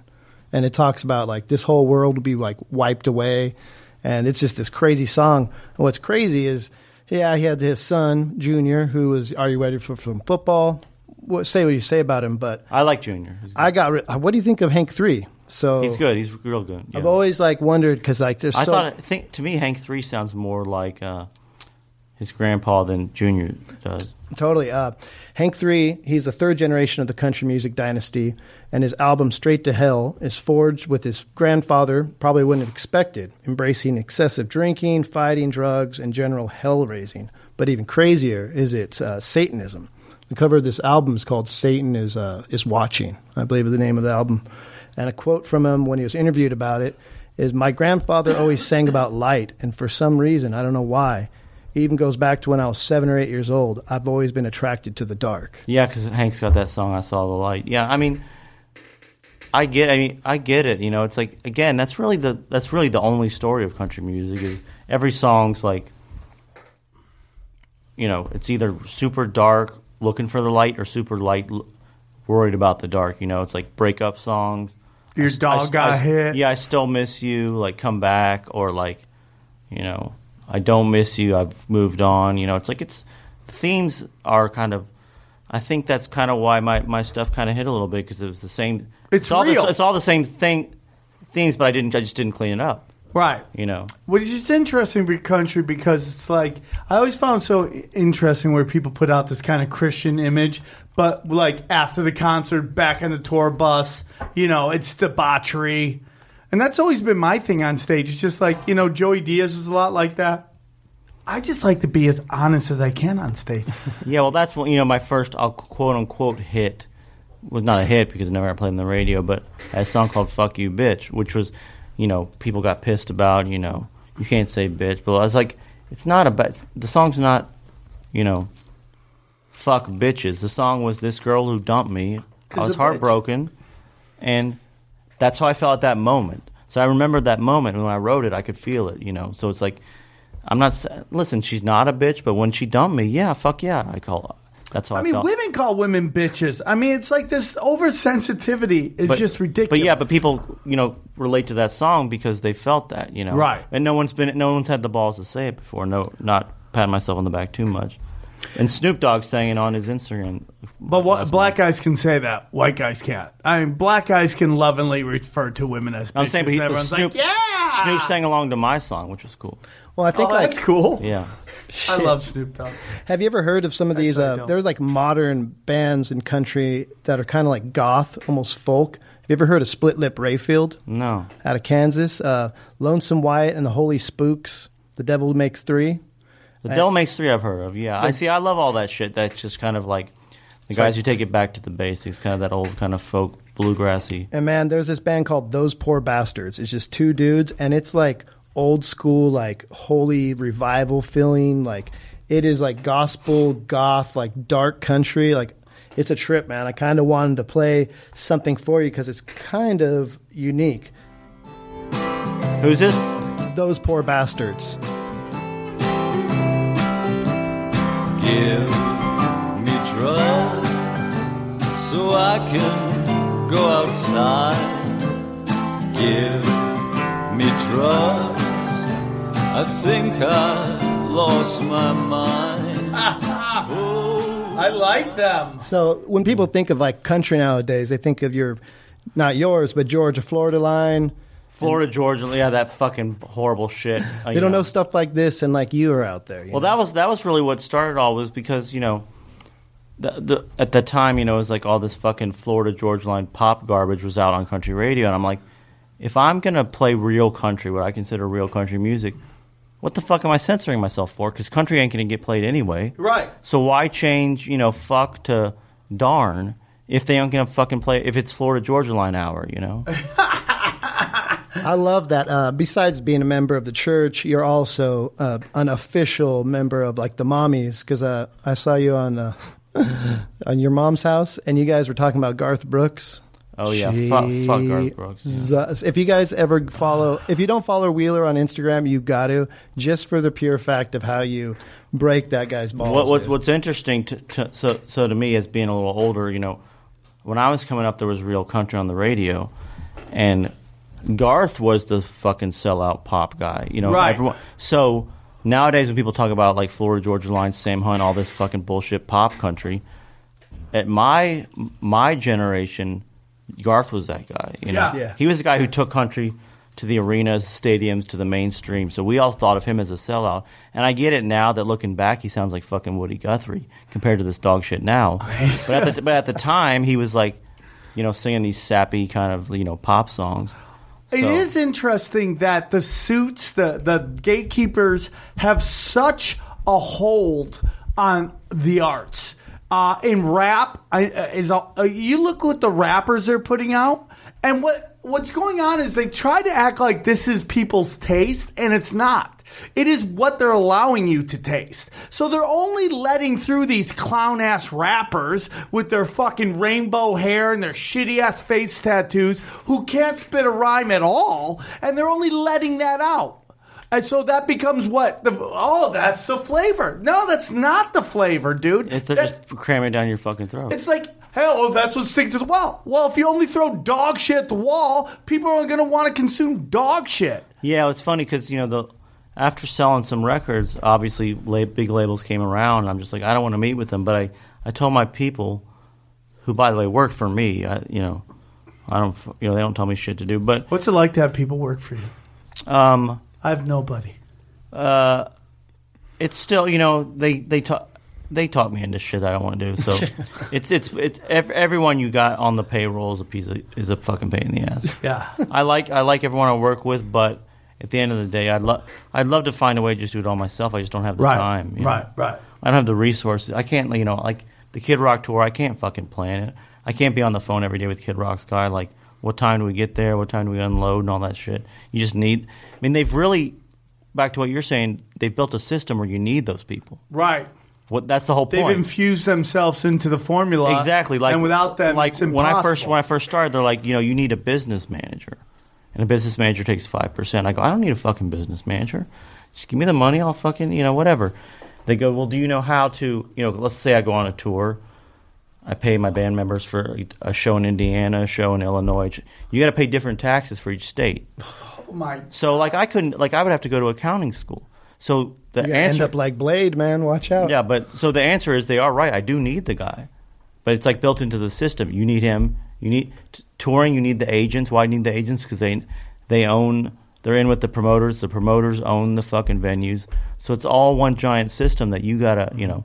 and it talks about like this whole world will be like wiped away, and it's just this crazy song. And what's crazy is, yeah, he had his son Junior, who was, "Are you ready for some football?" What, say what you say about him, but I like Junior. I got. Re- what do you think of Hank Three? So he's good. He's real good. I've always like wondered because like there's I so thought. I think to me, Hank Three sounds more like uh, his grandpa than Junior does. Totally. Uh, Hank Three, he's the third generation of the country music dynasty, and his album "Straight to Hell" is forged with his grandfather. Probably wouldn't have expected, embracing excessive drinking, fighting, drugs, and general hell raising. But even crazier is its uh, Satanism. The cover of this album is called "Satan is uh, is Watching." I believe is the name of the album. And a quote from him when he was interviewed about it is, "My grandfather always sang about light, and for some reason, I don't know why." Even goes back to when I was seven or eight years old. I've always been attracted to the dark. Yeah, because Hank's got that song. I saw the light. Yeah, I mean, I get. I mean, I get it. You know, it's like again, that's really the that's really the only story of country music. Is every song's like, you know, it's either super dark, looking for the light, or super light, worried about the dark. You know, it's like breakup songs. Your I dog I got I- hit. Yeah, I still miss you. Like, come back, or like, you know, I don't miss you. I've moved on. You know, it's like it's the themes are kind of. I think that's kind of why my, my stuff kind of hit a little bit because it was the same. It's all real. The, it's all the same thing, themes, but I didn't. I just didn't clean it up. Right. You know. Which is interesting for country because it's like I always found so interesting where people put out this kind of Christian image, but like after the concert, back on the tour bus, you know, it's debauchery, and that's always been my thing on stage. It's just like you know, Joey Diaz was a lot like that. I just like to be as honest as I can on stage. Yeah, well, that's what you know. My first uh, I'll quote unquote hit was not a hit because I never played on the radio, but I had a song called "Fuck You, Bitch," which was, you know, people got pissed about. You know, you can't say bitch, but I was like, it's not about the song's not, you know, fuck bitches. The song was this girl who dumped me. I was a bitch. heartbroken, and that's how I felt at that moment. So I remember that moment when I wrote it. I could feel it, you know. So it's like, I'm not. Listen, she's not a bitch, but when she dumped me, yeah, fuck yeah, I call. That's how I, I mean, felt. women call women bitches. I mean, it's like this oversensitivity is But- just ridiculous. But yeah, but people, you know, relate to that song because they felt that, you know. Right. And no one's been, no one's had the balls to say it before. No, not pat myself on the back too much. And Snoop Dogg saying it on his Instagram. But what, last black guys can say that, white guys can't. I mean, black guys can lovingly refer to women as bitches. I'm saying, but, he, and everyone's Snoop, like, yeah, Snoop sang along to my song, which was cool. Well, I think oh, like that's cool. Yeah. I love Snoop Dogg. Have you ever heard of some of these? Actually, I Uh, there's like modern bands in country that are kind of like goth, almost folk. Have you ever heard of Split Lip Rayfield No. out of Kansas? Uh, Lonesome Wyatt and the Holy Spooks. The Devil Makes Three. The Devil Makes Three I've heard of, yeah. I see, I love all that shit. That's just kind of like the guys who take it back to the basics, kind of that old kind of folk bluegrassy. And man, there's this band called Those Poor Bastards. It's just two dudes, and it's like old school, like holy revival feeling. Like it is like gospel, goth, like dark country. Like it's a trip, man. I kind of wanted to play something for you because it's kind of unique. Who's this? Those Poor Bastards. Give me drugs so I can go outside. Give me drugs. I think I lost my mind. I like them. So when people think of like country nowadays, they think of your, not yours, but Georgia Florida line. Florida, Georgia, yeah, that fucking horrible shit. They don't know stuff like this, and like you are out there. Well, know? that was that was really what started all was because you know, the, the at the time you know it was like all this fucking Florida Georgia line pop garbage was out on country radio, and I'm like, if I'm gonna play real country, what I consider real country music, what the fuck am I censoring myself for? Because country ain't gonna get played anyway. Right. So why change you know fuck to darn if they aren't gonna fucking play if it's Florida Georgia line hour, you know? I love that. Uh, besides being a member of the church, you're also uh, an official member of like the mommies because uh, I saw you on uh, on your mom's house, and you guys were talking about Garth Brooks. Oh yeah, fuck, fuck Garth Brooks. yeah. If you guys ever follow, if you don't follow Wheeler on Instagram, you got to just for the pure fact of how you break that guy's balls. What, what's what's interesting to, to so so to me as being a little older, you know, when I was coming up, there was real country on the radio, and Garth was the fucking sellout pop guy. You know, Right. everyone. So nowadays, when people talk about like Florida Georgia Line, Sam Hunt, all this fucking bullshit pop country, at my my generation, Garth was that guy. You know, Yeah. Yeah. he was the guy who took country to the arenas, stadiums, to the mainstream. So we all thought of him as a sellout. And I get it now that looking back, he sounds like fucking Woody Guthrie compared to this dog shit now. but at the but at the time, he was like, you know, singing these sappy kind of you know pop songs. It So- is interesting that the suits, the the gatekeepers, have such a hold on the arts. Uh, in rap, uh, is all, uh, you look what the rappers are putting out, and what what's going on is they try to act like this is people's taste, and it's not. It is what they're allowing you to taste. So they're only letting through these clown ass rappers with their fucking rainbow hair and their shitty ass face tattoos who can't spit a rhyme at all, and they're only letting that out. And so that becomes what? The, oh, that's the flavor. No, that's not the flavor, dude. It's That- just cramming down your fucking throat. it's like, hell, oh, that's what sticks to the wall. Well, if you only throw dog shit at the wall, people are going to want to consume dog shit. Yeah, it was funny because you know the after selling some records, obviously big labels came around. And I'm just like, I don't want to meet with them, but I I told my people, who by the way work for me, I, you know, I don't you know they don't tell me shit to do, but What's it like to have people work for you? um, I have nobody. uh, it's still you know they they talk. They talk me into shit I don't want to do. So it's it's it's ev- everyone you got on the payroll is a piece of is a fucking pain in the ass. Yeah. I like I like everyone I work with, but at the end of the day, I'd love I'd love to find a way to just do it all myself. I just don't have the Right, time. you know? right, right. I don't have the resources. I can't, you know, like the Kid Rock tour. I can't fucking plan it. I can't be on the phone every day with Kid Rock's guy. Like, what time do we get there? What time do we unload and all that shit? You just need. I mean, they've really back to what you're saying. They've built a system where you need those people. Right. What that's the whole point. They've point. infused themselves into the formula. Exactly. Like and without them, like it's when I first when I first started, they're like, you know, you need a business manager, and a business manager takes five percent. I go, I don't need a fucking business manager. Just give me the money. I'll fucking you know whatever. They go, well, do you know how to you know? Let's say I go on a tour. I pay my band members for a show in Indiana, a show in Illinois. You got to pay different taxes for each state. Oh my. So like I couldn't like I would have to go to accounting school. So the You end answer up like Blade, man. Watch out. yeah, but so the answer is they are right. I do need the guy, but it's like built into the system. You need him. You need t- touring. You need the agents. Why do you need the agents? Because they they own. They're in with the promoters. The promoters own the fucking venues. So it's all one giant system that you gotta you know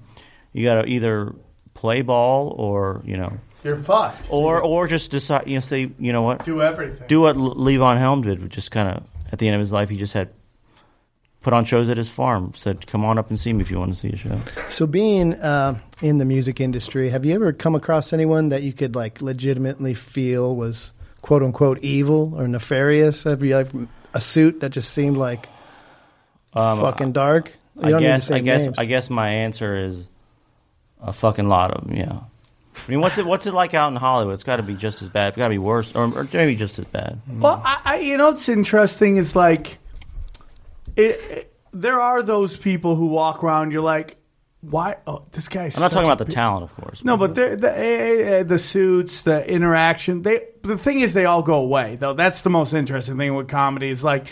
you gotta either play ball or you know You're fucked. or or just decide you know say you know what Do everything. do what L- Levon Helm did, which just kind of at the end of his life he just had put on shows at his farm. Said, "Come on up and see me if you want to see a show." So, being uh, in the music industry, have you ever come across anyone that you could like legitimately feel was quote unquote evil or nefarious? Have you like a suit that just seemed like Um, fucking dark? You I don't need to guess say I guess names. I guess my answer is a fucking lot of them. Yeah. I mean, what's it what's it like out in Hollywood? It's got to be just as bad. It's got to be worse, or, or maybe just as bad. Mm-hmm. Well, I, I, you know what's interesting is like, it, it- there are those people who walk around. You're like, why? Oh, this guy's. I'm not talking about the talent, of course. No, but the the, the suits, the interaction. They the thing is, they all go away. Though that's the most interesting thing with comedy is like.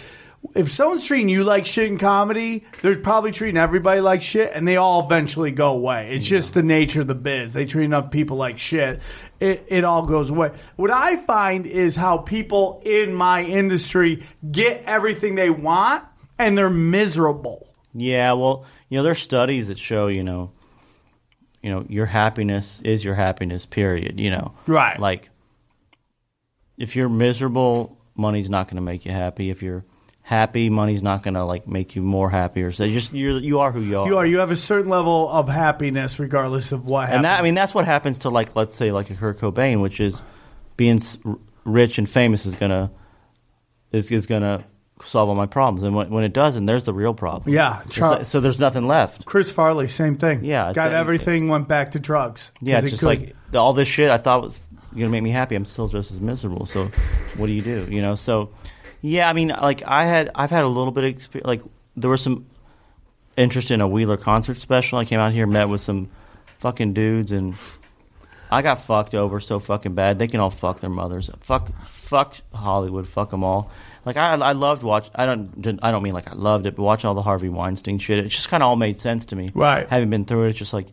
If someone's treating you like shit in comedy, they're probably treating everybody like shit, and they all eventually go away. It's just the nature of the biz. They treat enough people like shit, it, it all goes away. What I find is how people in my industry get everything they want, and they're miserable. Yeah, well, you know, there's studies that show, you know, you know, your happiness is your happiness. Period. You know, Right. Like, if you're miserable, money's not going to make you happy. If you're happy, money's not going to like make you more happier. So just you're you are who you are. You are you have a certain level of happiness regardless of what happens. and that I mean that's what happens to like let's say like a Kurt Cobain, which is being rich and famous is gonna is is gonna solve all my problems. And when, when it doesn't, there's the real problem. Yeah, It's Char- like- so there's nothing left. Chris Farley, same thing. Yeah, got like- everything, went back to drugs. Yeah, it's just like the, all this shit I thought was gonna make me happy. I'm still just as miserable. So, what do you do? You know. So, yeah. I mean, like I had, I've had a little bit of experience. Like there was some interest in a Wheeler concert special. I came out here, met with some fucking dudes, and I got fucked over so fucking bad. They can all fuck their mothers. Fuck, fuck Hollywood. Fuck them all. Like I, I loved watch. I don't, I don't mean like I loved it, but watching all the Harvey Weinstein shit, it just kind of all made sense to me. Right. Having been through it, it's just like,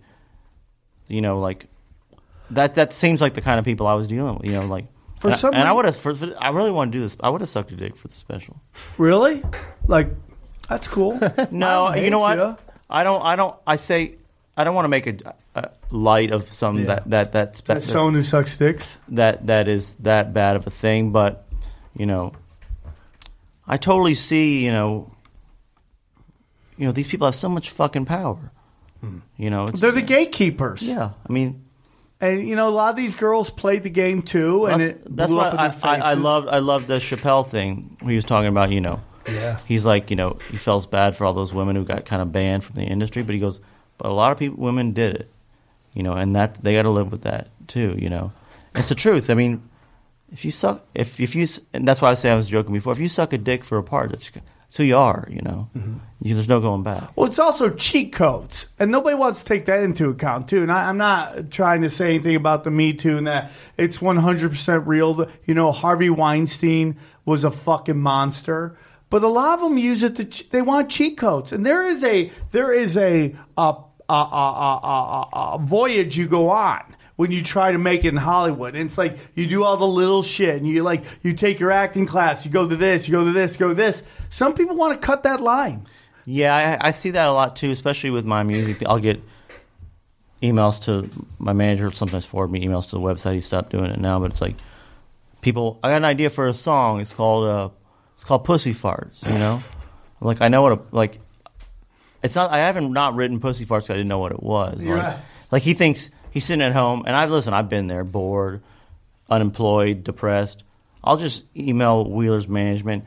you know, like that. That seems like the kind of people I was dealing with. You know, like For and, I- some and I reason- would have. I really want to do this. I would have sucked a dick for the special. Really? Like, that's cool. No, you know what? ya. I don't. I don't. I say. I don't want to make a, a light of some Yeah. that that that's That's someone who sucks dicks. that that is that bad of a thing. But you know, I totally see. You know, you know these people have so much fucking power. Hmm. You know, it's, They're the gatekeepers. yeah. I mean, And, you know, a lot of these girls played the game too, and that's, it that's blew what up in I, their I, I faces. loved. I loved the Chappelle thing. He was talking about. You know, Yeah. he's like, you know, he feels bad for all those women who got kind of banned from the industry, but he goes, but a lot of people, women did it, you know, and that they got to live with that too, you know. It's the truth. I mean, if you suck, if if you, and that's why I say I was joking before. If you suck a dick for a part, that's, that's who you are, you know. Mm-hmm. You, there's no going back. Well, it's also cheat codes, and nobody wants to take that into account too. And I, I'm not trying to say anything about the Me Too and that it's 100 percent real. You know, Harvey Weinstein was a fucking monster, but a lot of them use it to they want cheat codes, and there is a there is a a, a, a, a, a, a voyage you go on when you try to make it in Hollywood. And it's like you do all the little shit and you like you take your acting class, you go to this, you go to this, you go to this. Some people want to cut that line. Yeah, I, I see that a lot too, especially with my music. I'll get emails to my manager. Sometimes forward me emails to the website. He stopped doing it now, but it's like people. I got an idea for a song. It's called uh, it's called Pussy Farts. You know, like I know what a like. It's not. I haven't not written Pussy Farts. 'cause I didn't know what it was. Like, right. like he thinks he's sitting at home, and I've listened. I've been there, bored, unemployed, depressed. I'll just email Wheeler's management,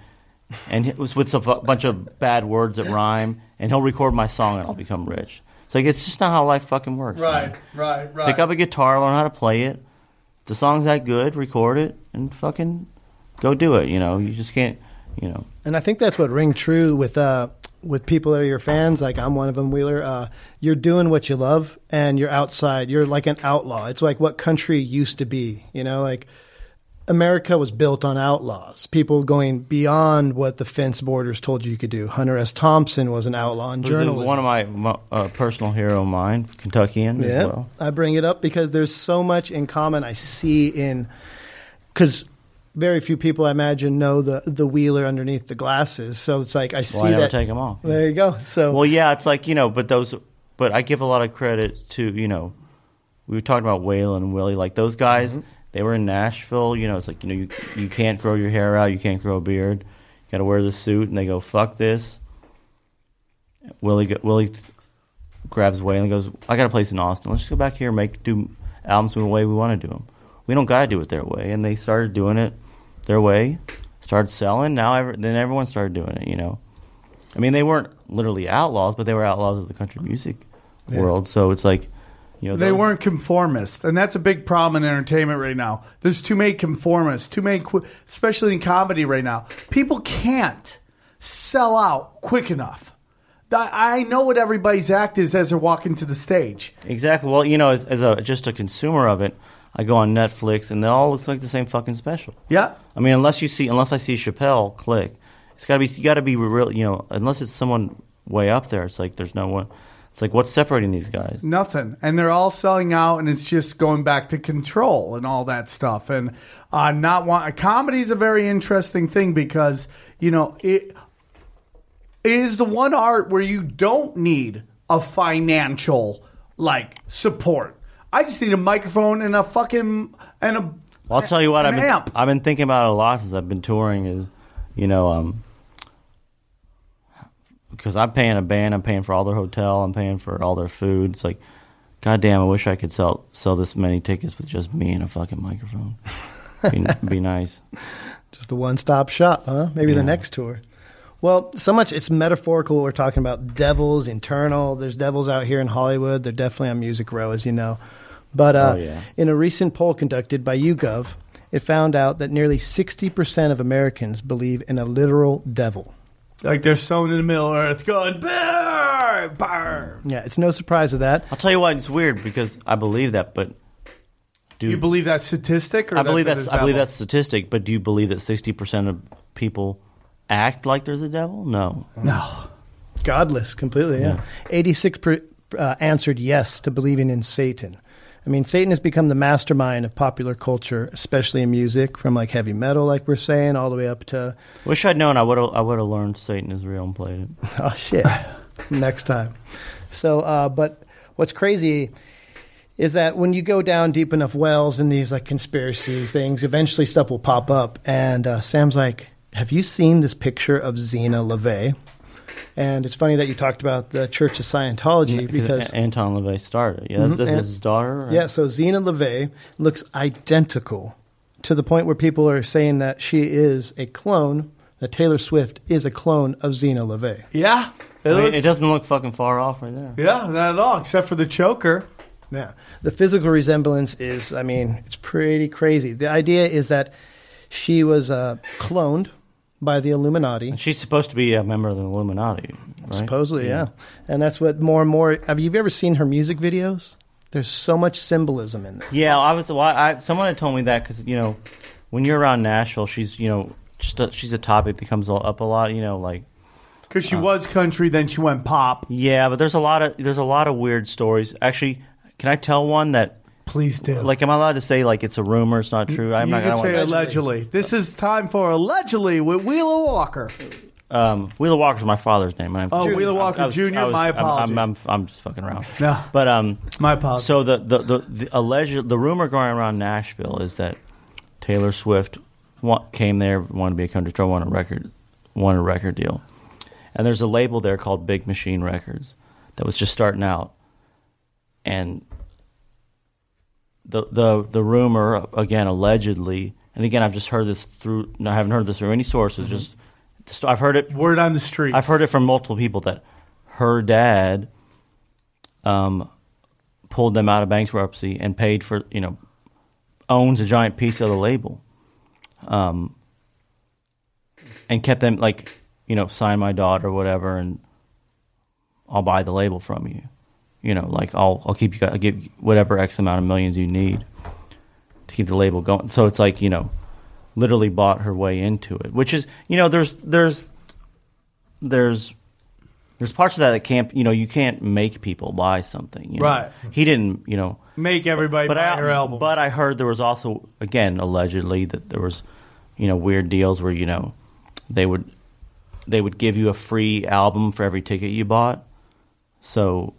and it was with a bunch of bad words that rhyme, and he'll record my song, and I'll become rich. It's like it's just not how life fucking works. man. right, right. Pick up a guitar, learn how to play it. If the song's that good, record it, and fucking go do it. You know, you just can't. You know, And I think that's what ring true with uh, with people that are your fans. Like I'm one of them, Wheeler. Uh, you're doing what you love, and you're outside. You're like an outlaw. It's like what country used to be. You know, like America was built on outlaws. People going beyond what the fence borders told you you could do. Hunter S. Thompson was an outlaw in journalism. one of my, uh, personal hero of mine, Kentuckian as Yeah, well. I bring it up because there's so much in common I see in because very few people I imagine know the the wheeler underneath the glasses. So it's like I see Well, I that. take 'em off. There you go. So Well, yeah, it's like you know, but those, but I give a lot of credit to you know, we were talking about Waylon and Willie, like those guys. Mm-hmm. They were in Nashville. You know, it's like you know, you you can't grow your hair out, you can't grow a beard, you got to wear the suit, and they go, "Fuck this." Willie Willie grabs Waylon and goes, "I got a place in Austin. Let's just go back here and make do albums the way we want to do them. We don't got to do it their way." And they started doing it their way, started selling. Now, ever, then everyone started doing it. You know. I mean, they weren't literally outlaws, but they were outlaws of the country music Yeah. world. So it's like, you know, They those- weren't conformists, and that's a big problem in entertainment right now. There's too many conformists, too many, especially in comedy right now. People can't sell out quick enough. I I know what everybody's act is as they're walking to the stage. exactly. Well, you know, as, as a just a consumer of it, I go on Netflix and they all look like the same fucking special. Yeah. I mean, unless you see, unless I see Chappelle click, it's got to be, you got to be real. You know, unless it's someone way up there, it's like there's no one. It's like what's separating these guys? Nothing, and they're all selling out, and it's just going back to control and all that stuff. And uh, not want comedy is a very interesting thing because you know it, it is the one art where you don't need a financial like support. I just need a microphone and a fucking and a. Well, I'll tell you what, I've been, amp. I've been thinking about it a lot since I've been touring. Is you know, um, because I'm paying a band, I'm paying for all their hotel, I'm paying for all their food. It's like, goddamn, I wish I could sell sell this many tickets with just me and a fucking microphone. be, be nice. just the one stop shop, huh? Maybe Yeah. the next tour. Well, so much it's metaphorical. We're talking about devils, internal. There's devils out here in Hollywood. They're definitely on Music Row, as you know. But uh, Oh, yeah. in a recent poll conducted by YouGov, it found out that nearly 60% of Americans believe in a literal devil. Like they're sown in the middle of earth going, burn, burn. Yeah, it's no surprise of that. I'll tell you why it's weird because I believe that, but do You believe that statistic? Or I believe that that's there's I believe devil? that's statistic. But do you believe that sixty percent of people act like there's a devil? No. No. Godless, completely, yeah. 86 per, uh, answered yes to believing in Satan. I mean, Satan has become the mastermind of popular culture, especially in music, from like heavy metal, like we're saying, all the way up to, Wish I'd known. I would have. I would have learned Satan is real and played it. oh shit, next time. So, uh, but what's crazy is that when you go down deep enough wells in these like conspiracies things, eventually stuff will pop up. And uh, Sam's like, "Have you seen this picture of Zeena LaVey?" And it's funny that you talked about the Church of Scientology because A- Anton LaVey started. Yeah, that's, Mhm, that's and- his daughter. right? Yeah, so Zeena LaVey looks identical to the point where people are saying that she is a clone, that Taylor Swift is a clone of Zeena LaVey. Yeah. It, I mean, looks- it doesn't look fucking far off right there. Yeah, not at all, except for the choker. Yeah. The physical resemblance is, I mean, it's pretty crazy. The idea is that she was uh, cloned by the Illuminati. And she's supposed to be a member of the Illuminati, right? Supposedly, yeah. And that's what more and more. Have you ever seen her music videos? There's so much symbolism in there. Yeah, I was. Well, I, someone had told me that because you know, when you're around Nashville, she's you know, just a, she's a topic that comes up a lot. You know, like Because she uh, was country, then she went pop. yeah, but there's a lot of there's a lot of weird stories. Actually, can I tell one that? Please do. Like, am I allowed to say like it's a rumor? It's not true. I'm you not. Can say allegedly. This is time for allegedly with Wheeler Walker. Um, Wheeler Walker's my father's name. I'm, Oh, Wheeler Walker I was- Jr., I was- my I'm- apologies. I'm, I'm, I'm just fucking around. No. But um, My apologies. So the the, the the alleged the rumor going around Nashville is that Taylor Swift wa- came there, wanted to be a country star, won a record, won a record deal, and there's a label there called Big Machine Records that was just starting out, and the the the rumor again allegedly, and again I've just heard this through. No, I haven't heard this through any sources. Just just I've heard it Word on the street. I've heard it from multiple people that her dad um, pulled them out of bankruptcy and paid for you know owns a giant piece of the label, um, and kept them like you know sign my daughter or whatever, and I'll buy the label from you. You know, like I'll I'll keep you I'll give you whatever x amount of millions you need to keep the label going. So it's like you know, literally bought her way into it, which is you know there's there's there's there's parts of that that can't you know you can't make people buy something. You know? Right. He didn't you know Make everybody but buy I, her album. But I heard there was also again allegedly that there was you know weird deals where you know they would they would give you a free album for every ticket you bought. So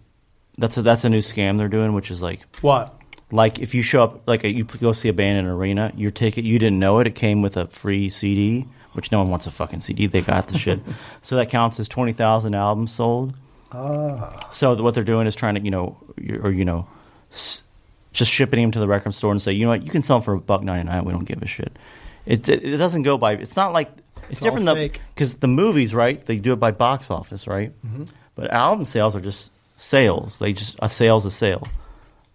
that's a, that's a new scam they're doing, which is like What? like if you show up like a, you go see a band in an arena, your ticket you didn't know it, it came with a free CD, which no one wants a fucking CD. They got the shit, so that counts as twenty thousand albums sold. Ah. So what they're doing is trying to you know you- or you know s- just shipping them to the record store and say you know what you can sell them for a buck ninety nine. We don't give a shit. It, it it doesn't go by. It's not like it's, all different fake. because the movies right they do it by box office right, Mhm. but album sales are just sales. They just a sale's a sale.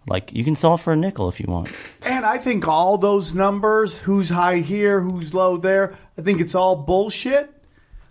Like you can sell it for a nickel if you want. And I think all those numbers, who's high here, who's low there, I think it's all bullshit.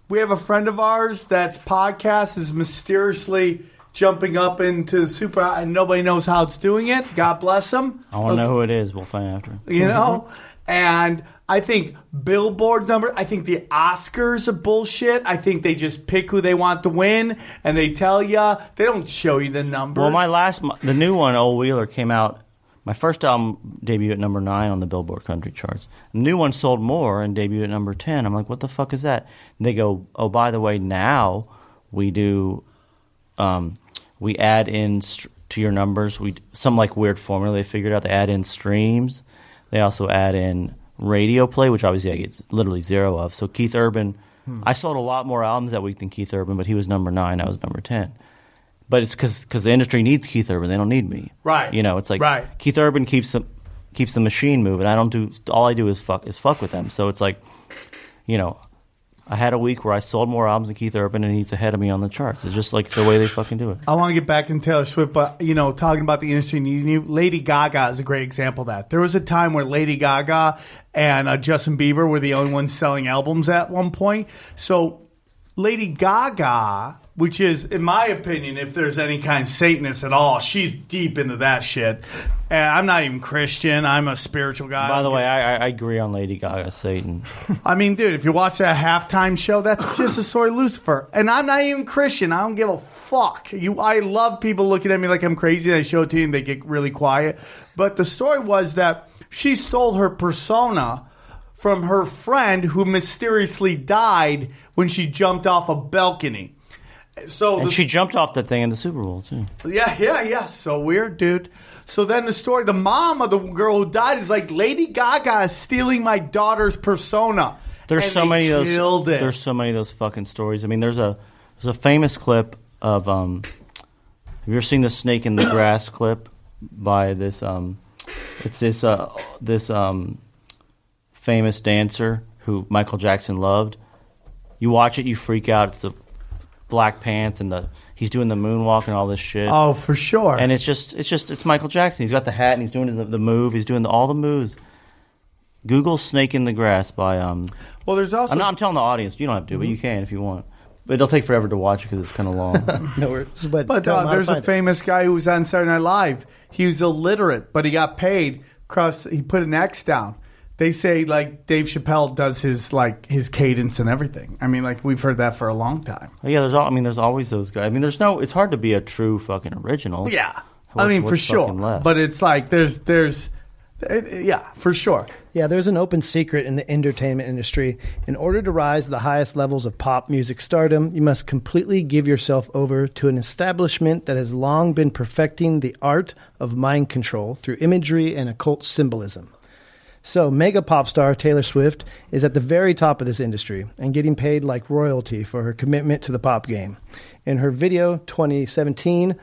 We have a friend of ours that's podcast is mysteriously jumping up into super and nobody knows how it's doing it. God bless him. I want to know who it is. We'll find after. You know? Mm-hmm. And I think Billboard number, I think the Oscars are bullshit. I think they just pick who they want to win and they tell you, they don't show you the numbers. Well, my last, the new one, Old Wheeler, came out. My first album debuted at number nine on the Billboard Country charts. The new one sold more and debuted at number ten. I'm like, what the fuck is that? And they go, oh, by the way, now we do, um, we add in st- to your numbers. We some like weird formula they figured out. They add in streams. They also add in radio play, which obviously I get literally zero of. So Keith Urban, Hmm. I sold a lot more albums that week than Keith Urban, but he was number nine. I was number ten. But it's because the industry needs Keith Urban. They don't need me. Right. You know, it's like Right. Keith Urban keeps the keeps the machine moving. I don't do all I do is fuck is fuck with them. So it's like, you know, I had a week where I sold more albums than Keith Urban, and he's ahead of me on the charts. It's just like the way they fucking do it. I want to get back in Taylor Swift, but you know, talking about the industry, you, you, Lady Gaga is a great example of that. There was a time where Lady Gaga and uh, Justin Bieber were the only ones selling albums at one point. So Lady Gaga, which is, in my opinion, if there's any kind of Satanist at all, she's deep into that shit. And I'm not even Christian. I'm a spiritual guy. By the way, I, I agree on Lady Gaga, Satan. I mean, dude, if you watch that halftime show, that's just a story of Lucifer. And I'm not even Christian. I don't give a fuck. You, I love people looking at me like I'm crazy. And I show it to you, and they get really quiet. But the story was that she stole her persona from her friend who mysteriously died when she jumped off a balcony. So And the- she jumped off the thing in the Super Bowl too. yeah, yeah, yeah. So weird, dude. So then the story, the mom of the girl who died is like, Lady Gaga is stealing my daughter's persona. There's And so many of those. it. There's so many of those fucking stories. I mean, there's a there's a famous clip of um. Have you ever seen the snake in the grass clip by this um? It's this uh this um famous dancer who Michael Jackson loved. You watch it, you freak out. It's the black pants and the he's doing the moonwalk and all this shit. Oh, for sure. And it's just it's just it's Michael Jackson. He's got the hat and he's doing the, the move. He's doing the, all the moves. Google "Snake in the Grass" by um. Well, there's also I'm, not, I'm telling the audience. You don't have to, but you can if you want. But it'll take forever to watch it because it's kind of long. no worries. But, But uh, them how to there's a find it. famous guy who was on Saturday Night Live. He was illiterate, but he got paid. Cross, he put an X down. They say like Dave Chappelle does his like his cadence and everything. I mean, like we've heard that for a long time. Yeah, there's all. I mean, there's always those guys. I mean, there's no. It's hard to be a true fucking original. Yeah, I mean for sure. left? But it's like there's there's uh, yeah for sure. Yeah, there's an open secret in the entertainment industry. In order to rise to the highest levels of pop music stardom, you must completely give yourself over to an establishment that has long been perfecting the art of mind control through imagery and occult symbolism. So, mega pop star Taylor Swift is at the very top of this industry and getting paid like royalty for her commitment to the pop game. In her video 2017,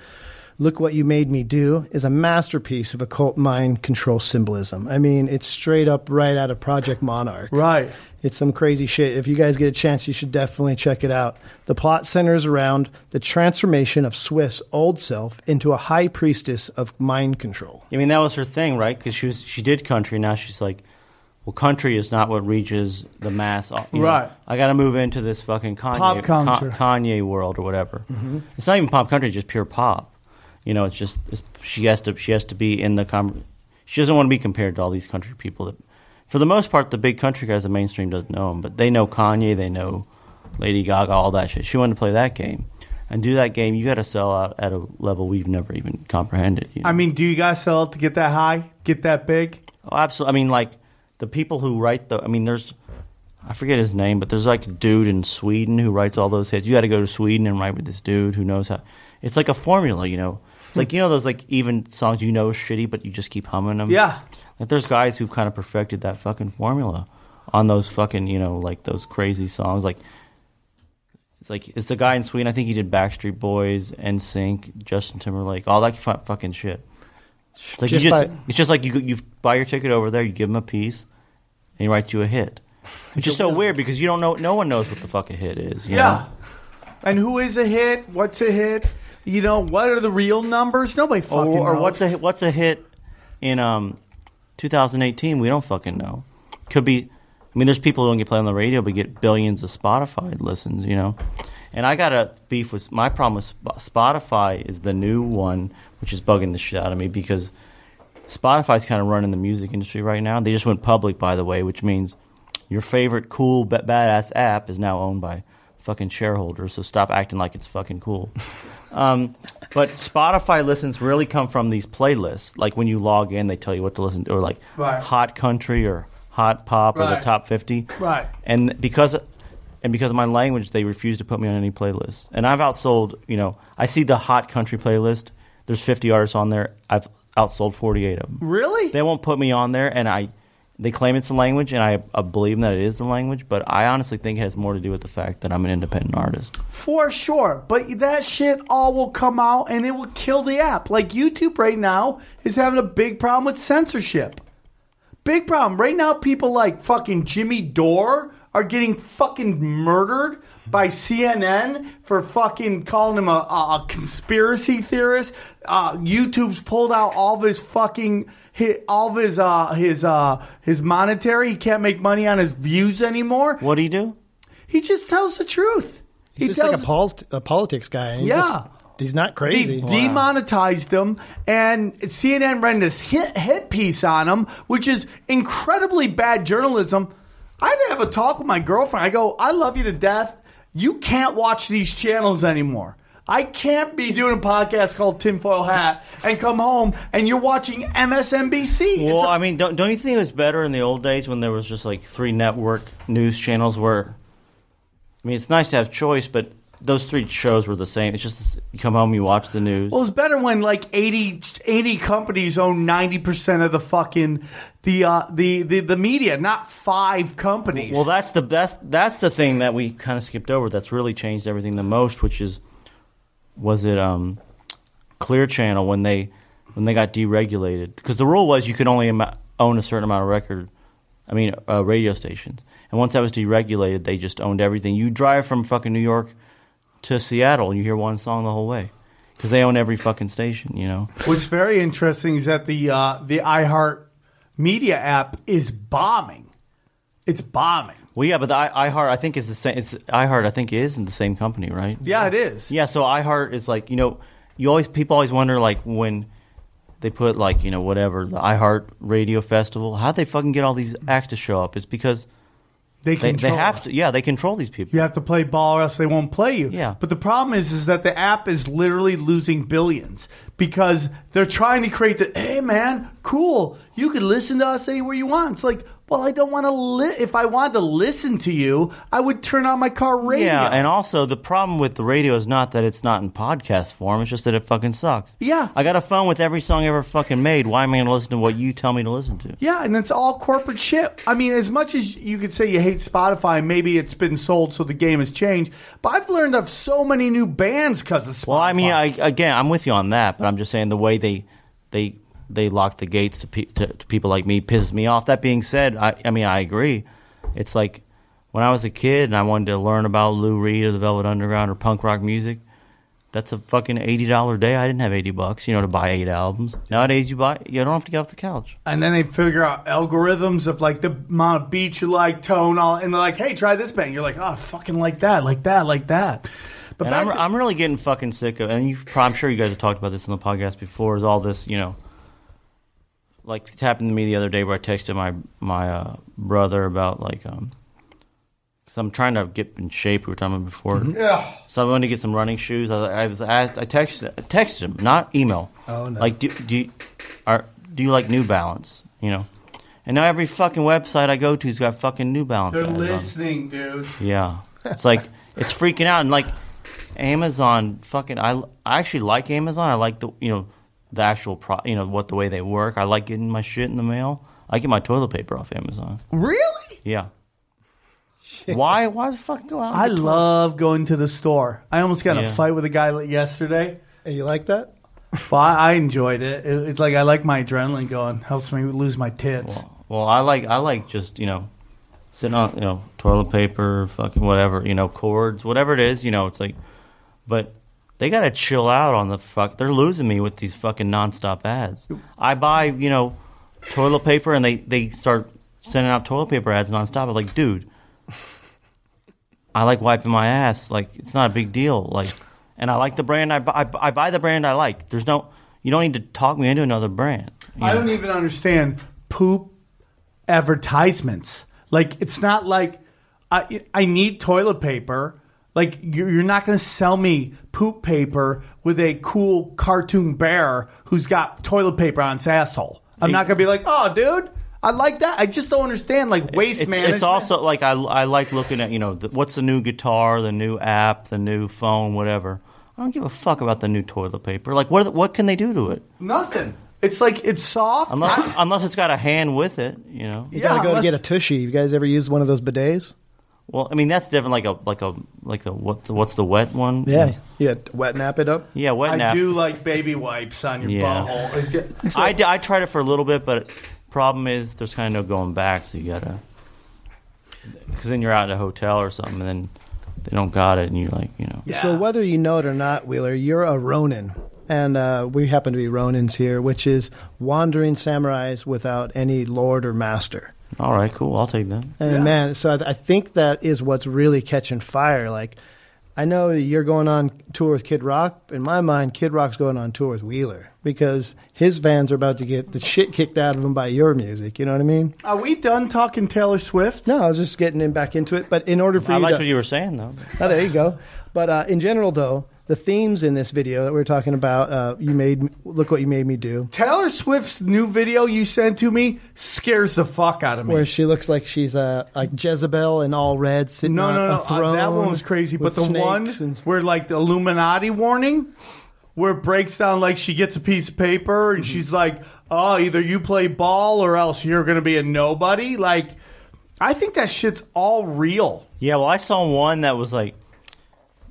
Look What You Made Me Do is a masterpiece of occult mind control symbolism. I mean, it's straight up right out of Project Monarch. Right. It's some crazy shit. If you guys get a chance, you should definitely check it out. The plot centers around the transformation of Swift's old self into a high priestess of mind control. I mean, that was her thing, right? Because she was she did country. Now she's like, well, country is not what reaches the mass. you know. Right. I got to move into this fucking Kanye Pop culture. Kanye world or whatever. Mhm. It's not even pop country; it's just pure pop. You know, it's just it's, she has to she has to be in the com- she doesn't want to be compared to all these country people that, for the most part, the big country guys, the mainstream doesn't know them, but they know Kanye, they know Lady Gaga, all that shit. She wanted to play that game. And do that game, you got to sell out at a level we've never even comprehended. You know? I mean, do you guys sell out to get that high, get that big? Oh, absolutely. I mean, like the people who write the. I mean, there's. I forget his name, but there's like a dude in Sweden who writes all those hits. You got to go to Sweden and write with this dude who knows how. It's like a formula, you know. It's like you know those like even songs you know is shitty, but you just keep humming them. Yeah. Like there's guys who've kind of perfected that fucking formula on those fucking you know like those crazy songs. Like it's like it's the guy in Sweden. I think he did Backstreet Boys, and NSYNC, Justin Timberlake, all that fu- fucking shit. It's like Just you just, by- it's just like you you buy your ticket over there, you give him a piece, and he writes you a hit. Which is so weird because you don't know. No one knows what the fuck a hit is. you Yeah. know? And who is a hit? What's a hit? You know, what are the real numbers? Nobody fucking or, or knows. what's a hit- what's a hit in um 2018? We don't fucking know. Could be. I mean, there's people who don't get played on the radio, but get billions of Spotify listens. You know, and I got a beef with my problem with Spotify is the new one, which is bugging the shit out of me because Spotify's kind of running the music industry right now. They just went public, by the way, which means your favorite cool badass app is now owned by fucking shareholders. So stop acting like it's fucking cool. um, but Spotify listens really come from these playlists. Like when you log in, they tell you what to listen to, or like Right. hot country or hot pop or the top fifty. Right. And because and because of my language, they refuse to put me on any playlist. And I've outsold. You know, I see the hot country playlist. There's 50 artists on there. I've outsold 48 of them. Really? They won't put me on there, and I. They claim it's the language, and I, I believe that it is the language. But I honestly think it has more to do with the fact that I'm an independent artist. For sure. But that shit all will come out and it will kill the app. Like YouTube right now is having a big problem with censorship. Big problem. Right now, people like fucking Jimmy Dore are getting fucking murdered by CNN for fucking calling him a, a, conspiracy theorist. Uh, YouTube's pulled out all of his fucking his, all of his uh, his uh, his monetary. He can't make money on his views anymore. What do you do? He just tells the truth. He's he just like a, polit- a politics guy. and he's Yeah. just- he's not crazy. They demonetized him, and CNN ran this hit, hit piece on him, which is incredibly bad journalism. I had to have a talk with my girlfriend. I go, I love you to death. You can't watch these channels anymore. I can't be doing a podcast called Tinfoil Hat and come home and you're watching MSNBC. Well, a- I mean, don't don't you think it was better in the old days when there was just like three network news channels where? I mean, it's nice to have choice, but those three shows were the same. It's just you come home, you watch the news. Well, it's better when like 80, 80 companies own ninety percent of the fucking the uh, the, the the media, not five companies. Well, that's the that's that's the thing that we kind of skipped over. That's really changed everything the most, which is was it um, Clear Channel when they when they got deregulated because the rule was you could only own a certain amount of record, I mean uh, radio stations, and once that was deregulated, they just owned everything. You drive from fucking New York to Seattle, and you hear one song the whole way because they own every fucking station. You know. What's very interesting is that the uh, the iHeart Media app is bombing. It's bombing. Well, yeah, but the I, iHeart I think is the same. It's iHeart I think is in the same company, right? Yeah, it is. Yeah, so iHeart is like you know, you always people always wonder like when they put like you know whatever the iHeart Radio Festival, how they fucking get all these acts to show up? It's because They they, they have to. Yeah, they control these people. You have to play ball or else they won't play you. Yeah. But the problem is, is that the app is literally losing billions because they're trying to create the, hey man, cool, you can listen to us anywhere you want. It's like, well, I don't want to li- if I wanted to listen to you, I would turn on my car radio. Yeah, and also the problem with the radio is not that it's not in podcast form; it's just that it fucking sucks. Yeah. I got a phone with every song ever fucking made. Why am I going to listen to what you tell me to listen to? Yeah, and it's all corporate shit. I mean, as much as you could say you hate Spotify, maybe it's been sold so the game has changed. But I've learned of so many new bands because of Spotify. Well, I mean, I, again, I'm with you on that, but I'm just saying the way they they they lock the gates to, pe- to, to people like me pisses me off. That being said, I, I mean, I agree. It's like when I was a kid and I wanted to learn about Lou Reed or the Velvet Underground or punk rock music. That's a fucking eighty dollar day. I didn't have eighty bucks, you know, to buy eight albums. Nowadays, you buy you don't have to get off the couch. and then they figure out algorithms of like the amount of beats you like, tone, all, and they're like, "Hey, try this band." You're like, "Oh, fucking like that, like that, like that." But I'm, to- I'm really getting fucking sick of, and you, I'm sure you guys have talked about this in the podcast before. Is all this, you know, like it happened to me the other day where I texted my my uh, brother about like, um, because I'm trying to get in shape. We were talking about before. Yeah. So I wanted to get some running shoes. I, I was asked, I texted, I texted him, not email. Oh, no. Like, do do you, are do you like New Balance? You know, and now every fucking website I go to's got fucking New Balance. they're ads on listening, dude. Yeah, it's like it's freaking out, and like Amazon, fucking, I, I actually like Amazon. I like the you know the actual pro, you know what the way they work. I like getting my shit in the mail. I get my toilet paper off Amazon. Really? Yeah. Why? Why the fuck go out? I get toilet- love going to the store. I almost got in Yeah. a fight with a guy like yesterday. And you like that? Well, I, I enjoyed it. it. It's like I like my adrenaline going. Helps me lose my tits. Well, I like I like just you know sitting on you know toilet paper, fucking whatever you know cords, whatever it is. You know, it's like, but they gotta chill out on the fuck. They're losing me with these fucking nonstop ads. I buy you know toilet paper and they they start sending out toilet paper ads nonstop. I'm like, dude, I like wiping my ass. Like it's not a big deal. Like, and I like the brand. I buy, I, buy- I buy the brand I like. There's no. You don't need to talk me into another brand. you I know? don't even understand poop advertisements. Like it's not like I I need toilet paper. Like you're you're not going to sell me poop paper with a cool cartoon bear who's got toilet paper on his asshole. I'm not going to be like, oh, dude, I like that. I just don't understand like waste it's, management. It's also like I, I like looking at you know the, what's the new guitar, the new app, the new phone, whatever. I don't give a fuck about the new toilet paper. Like what what can they do to it? nothing. It's like it's soft. Unless unless it's got a hand with it, you know. You Yeah, gotta go to get a tushy. You guys ever use one of those bidets? Well, I mean that's different. Like a like a like the what's the, what's the wet one? Yeah. Yeah, wet nap it up. yeah, wet nap. I do like baby wipes on your Yeah. butthole. It's I, like- d- I tried it for a little bit, but problem is there's kind of no going back. So you gotta. because then you're out at a hotel or something, and then they don't got it, and you're like, you know, So whether you know it or not, Wheeler, you're a Ronin. And uh, we happen to be Ronins here, which is wandering samurais without any lord or master. All right, cool, I'll take that. And man, so I, I think that is what's really catching fire. Like, I know you're going on tour with Kid Rock. In my mind, Kid Rock's going on tour with Wheeler because his fans are about to get the shit kicked out of them by your music. You know what I mean? Are we done talking Taylor Swift? No, I was just getting him back into it. But in order for I you liked to, what you were saying though. Oh, there you go. But uh, in general, though, the themes in this video that we're talking about, uh, you made look what you made me do, Taylor Swift's new video you sent to me scares the fuck out of me. where she looks like she's a like Jezebel in all red, sitting no, on no, no. a uh, throne. that one was crazy. But the one and- where, like, the Illuminati warning, where it breaks down, like, she gets a piece of paper and she's like, oh, either you play ball or else you're going to be a nobody. Like, I think that shit's all real. Yeah, well, I saw one that was like,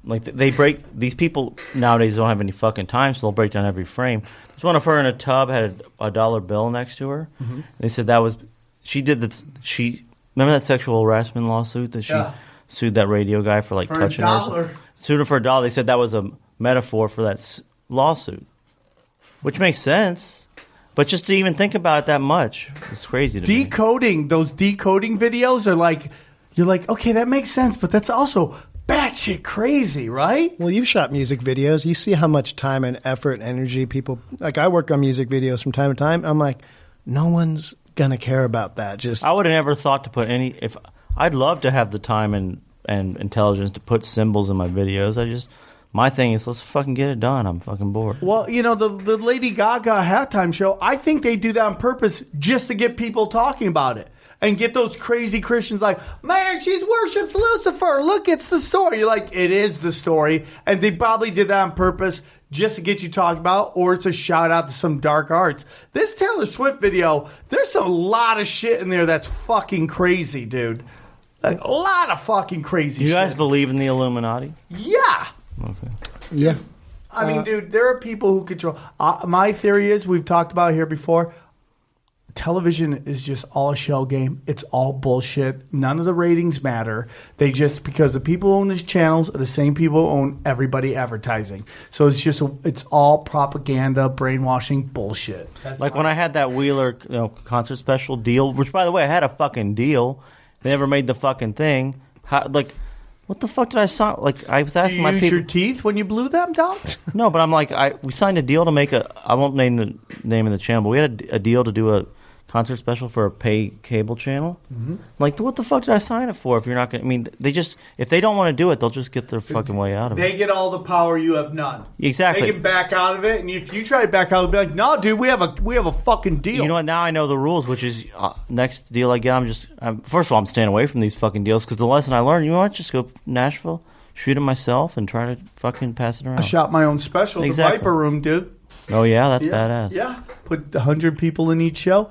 like they break these people nowadays don't have any fucking time, so they'll break down every frame. There's one of her in a tub had a, a dollar bill next to her. Mhm. They said that was she did that. She remember that sexual harassment lawsuit that she Yeah. sued that radio guy for like For touching her. Sued her for a dollar. They said that was a metaphor for that s- lawsuit, which makes sense. But just to even think about it that much, it's crazy to me. Decoding, those decoding videos are like, you're like, okay, that makes sense, but that's also batshit crazy, right? Well, you've shot music videos. You see how much time and effort and energy people like. I work on music videos from time to time. I'm like, no one's gonna care about that. Just I would have never thought to put any. If I'd love to have the time and and intelligence to put symbols in my videos. I just my thing is let's fucking get it done. I'm fucking bored. Well, you know, the, the Lady Gaga halftime show, I think they do that on purpose just to get people talking about it. And get those crazy Christians like, man, she's worships Lucifer. Look, it's the story. You're like, it is the story. And they probably did that on purpose just to get you talking about, or it's a shout out to some dark arts. This Taylor Swift video, there's a lot of shit in there that's fucking crazy, dude. Like, a lot of fucking crazy Do you shit. guys believe in the Illuminati? yeah. Okay. yeah. I mean, dude, there are people who control. Uh, my theory is we've talked about it here before. Television is just all a shell game. It's all bullshit. None of the ratings matter. They just because the people who own these channels are the same people who own everybody advertising. So it's just a, it's all propaganda, brainwashing bullshit. like when I had that Wheeler you know, concert special deal, which by the way I had a fucking deal. They never made the fucking thing. How, like, what the fuck did I sign? Like I was asking you my use people. your teeth when you blew them, dog? No, but I'm like, I we signed a deal to make a. I won't name the name of the channel, but we had a, a deal to do a concert special for a pay cable channel. Mhm. Like, what the fuck did I sign it for? If you're not going, to I mean, they just if they don't want to do it, they'll just get their fucking way out of it. They get all the power. You have none. Exactly. They can back out of it, and if you try to back out, they'll be like, "No, dude, we have a we have a fucking deal." You know what? Now I know the rules, which is uh, next deal I get. I'm just I'm, first of all, I'm staying away from these fucking deals because the lesson I learned, you know what? Just go Nashville, shoot it myself, and try to fucking pass it around. I shot my own special, Exactly. the Viper Room, dude. Oh yeah, that's yeah, badass. Yeah, put hundred people in each show,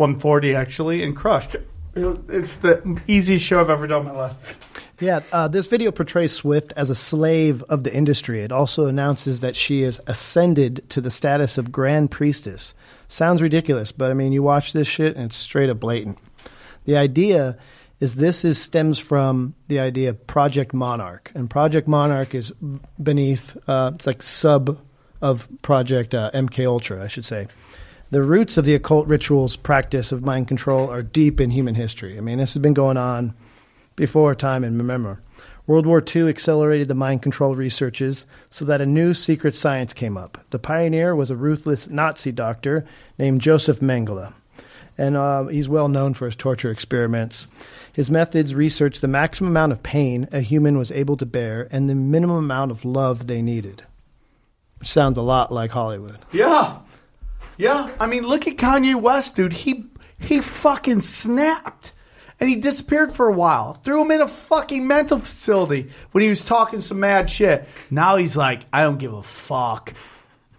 one forty actually, and crushed. It's the easiest show I've ever done in my life. Yeah, uh, this video portrays Swift as a slave of the industry. It also announces that she is ascended to the status of Grand Priestess. Sounds ridiculous, but I mean, you watch this shit and it's straight up blatant. The idea is this is stems from the idea of Project Monarch, and Project Monarch is beneath. Uh, it's like sub of Project uh, MK Ultra, I should say. The roots of the occult rituals practice of mind control are deep in human history. I mean, this has been going on before time and remember. World War II accelerated the mind control researches so that a new secret science came up. The pioneer was a ruthless Nazi doctor named Joseph Mengele, and uh, he's well known for his torture experiments. His methods researched the maximum amount of pain a human was able to bear and the minimum amount of love they needed. Which sounds a lot like Hollywood. Yeah, yeah. I mean, look at Kanye West, dude. He he fucking snapped, and he disappeared for a while. Threw him in a fucking mental facility when he was talking some mad shit. Now he's like, I don't give a fuck.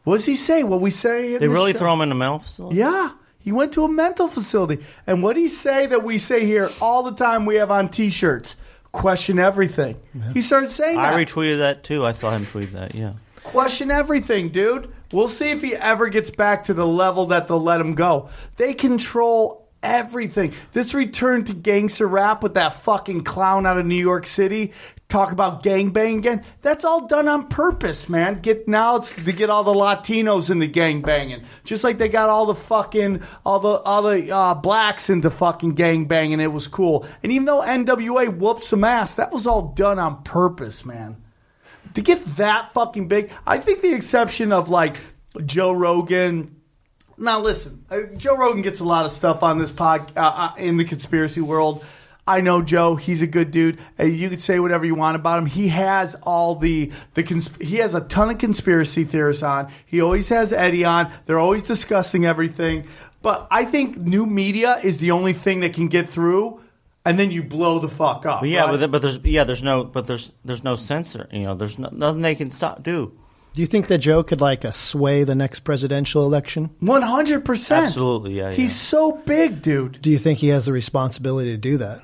What does he say? What we say? They really show? throw him in the mental facility. Yeah. He went to a mental facility. And what he say that we say here all the time we have on t shirts? Question everything. He started saying that. I retweeted that too. I saw him tweet that. Yeah. Question everything, dude. We'll see if he ever gets back to the level that they'll let him go. They control everything. This return to gangster rap with that fucking clown out of New York City. Talk about gangbang again. That's all done on purpose, man. Get now it's to get all the Latinos into gangbanging, just like they got all the fucking all the all the uh, blacks into fucking gangbanging. It was cool, and even though NWA whooped some ass, that was all done on purpose, man to get that fucking big, I think the exception of like Joe Rogan. Now listen, uh, Joe Rogan gets a lot of stuff on this pod uh, uh, in the conspiracy world. I know Joe; he's a good dude. Uh, you could say whatever you want about him. He has all the the cons- he has a ton of conspiracy theorists on. He always has Eddie on. They're always discussing everything. But I think new media is the only thing that can get through, and then you blow the fuck up. But yeah, right? but, but there's yeah, there's no, but there's there's no censor. You know, there's no, nothing they can stop do. Do you think that Joe could like uh, sway the next presidential election? One hundred percent. Absolutely, yeah. He's so big, dude. Do you think he has the responsibility to do that?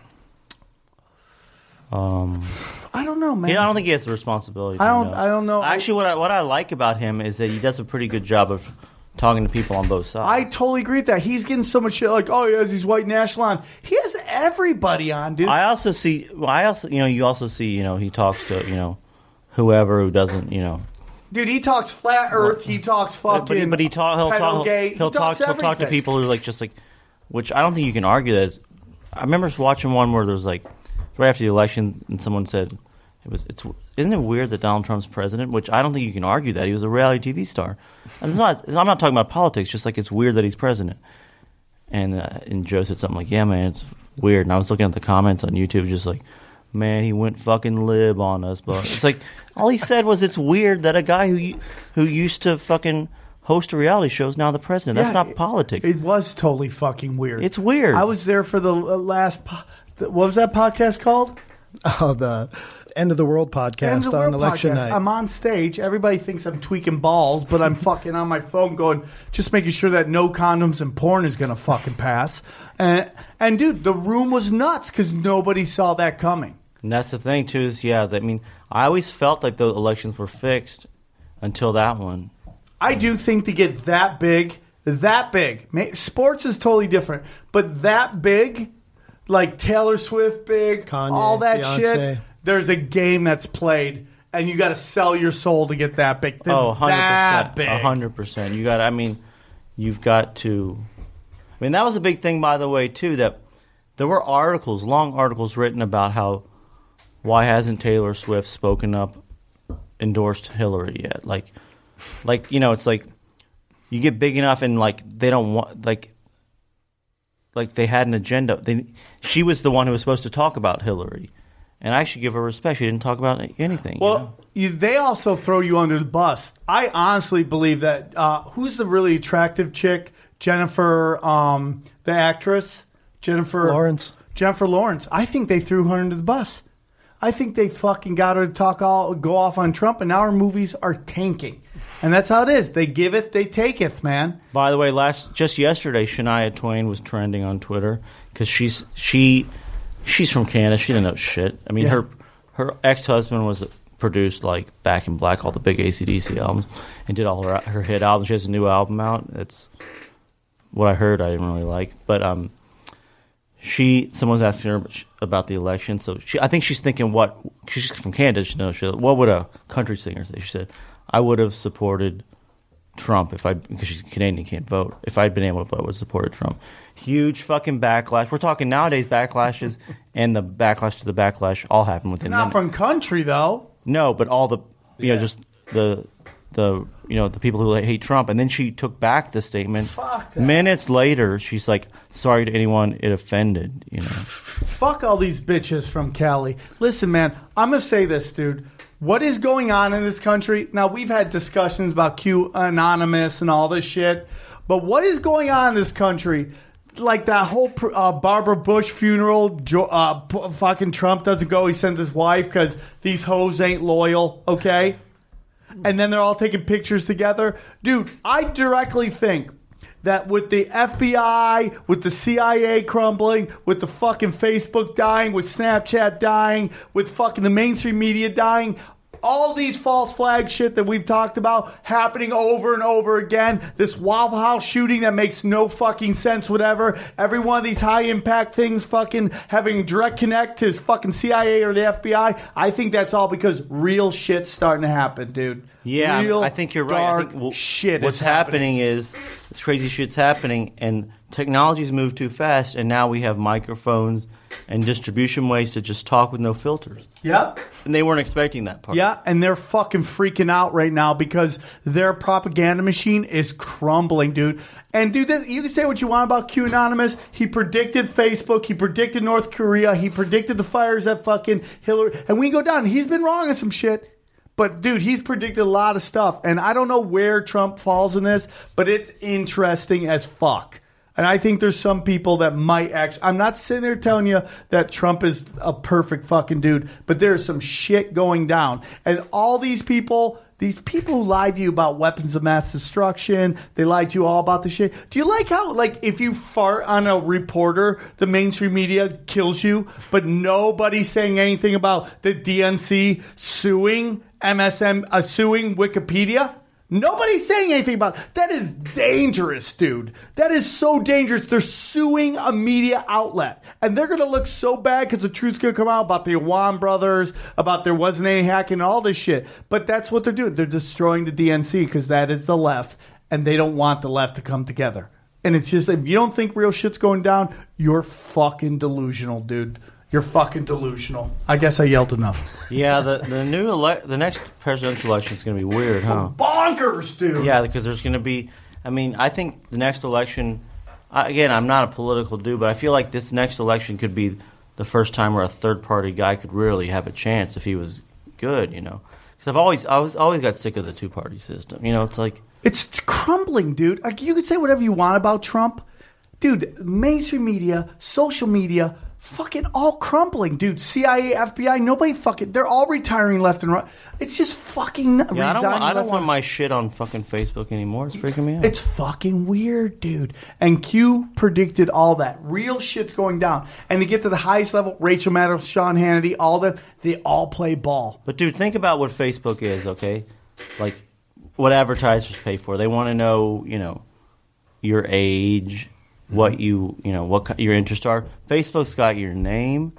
um, I don't know, man. yeah, I don't think he has the responsibility. I don't- know. I don't know. Actually, what I what I like about him is that he does a pretty good job of talking to people on both sides. I totally agree with that. He's getting so much shit like, oh, he has these white national on. He has everybody on, dude. I also see. Well, I also, you know, you also see, you know, he talks to, you know, whoever who doesn't, you know, dude, he talks flat Earth. He talks fucking. but he, but he talk, he'll talk, pedogate. he'll He talk, talks he'll talk to everything. people who are like just like, which I don't think you can argue that. Is, I remember watching one where there was like right after the election, and someone said it was it's isn't it weird that Donald Trump's president? Which I don't think you can argue that he was a reality TV star. And it's not. I'm not talking about politics. Just like it's weird that he's president. And uh, and Joe said something like, "Yeah, man, it's weird." And I was looking at the comments on YouTube, just like, "Man, he went fucking lib on us." But it's like all he said was, "It's weird that a guy who who used to fucking host a reality show is now the president." That's Yeah, not politics. It was totally fucking weird. It's weird. I was there for the uh, last. Po- the, what was that podcast called? Oh, the End of the World podcast of the on World election podcast. night. I'm on stage. Everybody thinks I'm tweaking balls, but I'm fucking on my phone going, just making sure that no condoms and porn is going to fucking pass. And, and dude, the room was nuts because nobody saw that coming. And that's the thing too. Is yeah, I mean, I always felt like the elections were fixed until that one. I do think to get that big, that big, sports is totally different, but that big, like Taylor Swift big, Kanye, all that Beyonce. shit, there's a game that's played, and you got to sell your soul to get that big. Then Oh, 100 that percent, big. hundred percent. You got. I mean, you've got to. I mean, that was a big thing, by the way, too. That there were articles, long articles, written about how why hasn't Taylor Swift spoken up, endorsed Hillary yet? Like, like you know, it's like you get big enough, and like they don't want like. Like they had an agenda. They, she was the one who was supposed to talk about Hillary, and I should give her respect. She didn't talk about anything. you know? Well, you, they also throw you under the bus. I honestly believe that uh, who's the really attractive chick? Jennifer, um, the actress, Jennifer Lawrence. Jennifer Lawrence. I think they threw her under the bus. I think they fucking got her to talk all go off on Trump, and now her movies are tanking. And that's how it is. They give it, they take it, man. By the way, last just yesterday, Shania Twain was trending on Twitter because she's she she's from Canada. She didn't know shit. I mean, Yeah. her her ex husband was produced like Back in Black, all the big ACDC albums, and did all her her hit albums. She has a new album out. It's what I heard. I didn't really like, but um, she someone's asking her about the election. So she, I think she's thinking, what she's from Canada. She knows shit. What would a country singer say? She said, I would have supported Trump if I because she's Canadian can't vote. If I'd been able to vote, I would have supported Trump. Huge fucking backlash. We're talking nowadays backlashes and the backlash to the backlash all happen within Not minutes. from country though. No, but all the you know just the the you know the people who hate Trump, and then she took back the statement. Minutes later, she's like, "Sorry to anyone it offended." You know, Fuck all these bitches from Cali. Listen, man, I'm gonna say this, dude. What is going on in this country? Now we've had discussions about Q Anonymous and all this shit, but what is going on in this country? Like that whole uh, Barbara Bush funeral, uh, fucking Trump doesn't go. He sent his wife because these hoes ain't loyal. Okay, and then they're all taking pictures together. Dude, I directly think that with the FBI, with the CIA crumbling, with the fucking Facebook dying, with Snapchat dying, with fucking the mainstream media dying, all these false flag shit that we've talked about happening over and over again. This Waffle House shooting that makes no fucking sense, whatever. Every one of these high impact things fucking having direct connect to fucking CIA or the FBI. I think that's all because real shit's starting to happen, dude. Yeah, real I think you're right. I think, well, shit. What's is happening. happening is this crazy shit's happening, and technology's moved too fast, and now we have microphones and distribution ways to just talk with no filters. Yep. And they weren't expecting that part. Yeah, and they're fucking freaking out right now because their propaganda machine is crumbling, dude. And dude, this, you can say what you want about Q Anonymous. He predicted Facebook. He predicted North Korea. He predicted the fires at fucking Hillary. And we can go down. He's been wrong on some shit. But dude, he's predicted a lot of stuff, and I don't know where Trump falls in this, but it's interesting as fuck. And I think there's some people that might actually. I'm not sitting there telling you that Trump is a perfect fucking dude, but there's some shit going down. And all these people, these people who lied to you about weapons of mass destruction, they lied to you all about the shit. Do you like how, like, if you fart on a reporter, the mainstream media kills you, but nobody's saying anything about the DNC suing MSM, uh, suing Wikipedia? Nobody's saying anything about that is dangerous, dude. That is so dangerous. They're suing a media outlet. And they're gonna look so bad because the truth's gonna come out about the Awan brothers, about there wasn't any hacking, all this shit. But that's what they're doing. They're destroying the DNC because that is the left, and they don't want the left to come together. And it's just if you don't think real shit's going down, you're fucking delusional, dude. You're fucking delusional. I guess I yelled enough. Yeah, the the new ele- the next presidential election is going to be weird, huh? Bonkers, dude. Yeah, because there's going to be. I mean, I think the next election. I, again, I'm not a political dude, but I feel like this next election could be the first time where a third party guy could really have a chance if he was good, you know. Because I've always I was always got sick of the two party system. You know, it's like It's crumbling, dude. Like you can say whatever you want about Trump, dude. Mainstream media, social media, fucking all crumbling, dude. CIA, FBI, nobody fucking. They're all retiring left and right. It's just fucking. yeah, I don't want, I don't want my shit on fucking Facebook anymore. It's freaking me out. It's fucking weird, dude. And Q predicted all that. Real shit's going down. And to get to the highest level, Rachel Maddow, Sean Hannity, all them, they all play ball. But dude, think about what Facebook is, okay? Like what advertisers pay for. They want to know, you know, your age, what you, you know, what your interests are. Facebook's got your name,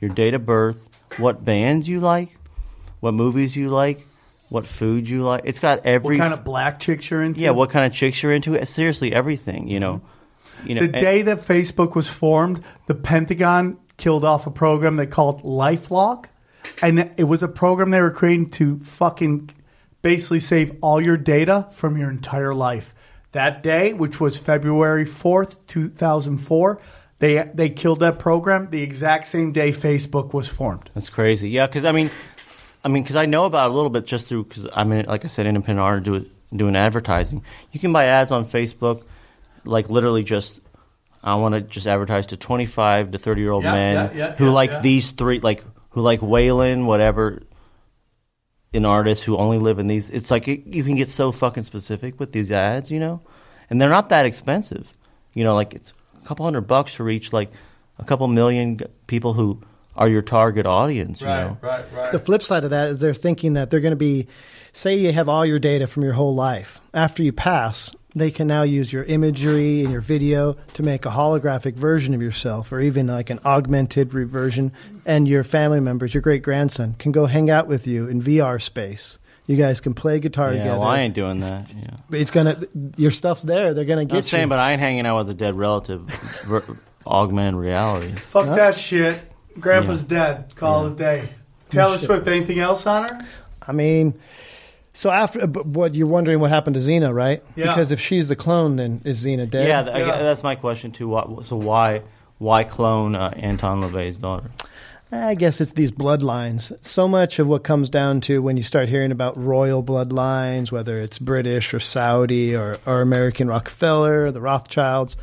your date of birth, what bands you like, what movies you like, what food you like. It's got every What kind of black chicks you're into? yeah, what kind of chicks you're into. Seriously, everything. You know, you know. The and- day that Facebook was formed, the Pentagon killed off a program they called LifeLog, and it was a program they were creating to fucking basically save all your data from your entire life. That day, which was February fourth, two thousand four, they they killed that program the exact same day Facebook was formed. That's crazy. Yeah, because I mean, I mean, because I know about it a little bit just through because I'm in, like I said, independent art do doing advertising. You can buy ads on Facebook, like literally just. I want to just advertise to 25 to 30 year old Yeah, men yeah, yeah, who like these three, like who like Waylon, whatever, an artist who only live in these. It's like it, you can get so fucking specific with these ads, you know, and they're not that expensive. You know, like it's a couple hundred bucks to reach like a couple million people who are your target audience. You know, right, right. The flip side of that is they're thinking that they're going to be, say, you have all your data from your whole life. After you pass, they can now use your imagery and your video to make a holographic version of yourself, or even like an augmented re- version. And your family members, your great grandson, can go hang out with you in VR space. You guys can play guitar yeah, together. well, I ain't doing that. Yeah. It's gonna, your stuff's there. They're gonna I'm get saying, you. but I ain't hanging out with a dead relative. ver- augmented reality. Fuck that shit. Grandpa's dead. Call it a day. Taylor Swift. Anything else on her? I mean, so after but what you're wondering what happened to Zeena, right? Yeah. Because if she's the clone, then is Zeena dead? Yeah, th- Yeah. gue- that's my question too. Why, so why why clone uh, Anton LaVey's daughter? I guess it's these bloodlines. So much of what comes down to when you start hearing about royal bloodlines, whether it's British or Saudi or, or American Rockefeller, the Rothschilds,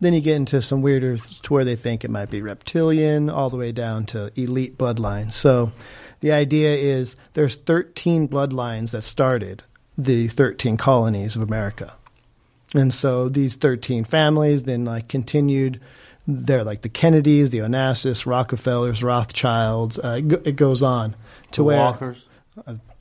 then you get into some weirder to where they think it might be reptilian, all the way down to elite bloodlines. So the idea is there's 13 bloodlines that started the 13 colonies of America. And so these 13 families then like continued they're like the Kennedys, the Onassis, Rockefellers, Rothschilds. Uh, it go- it goes on to The where Walkers.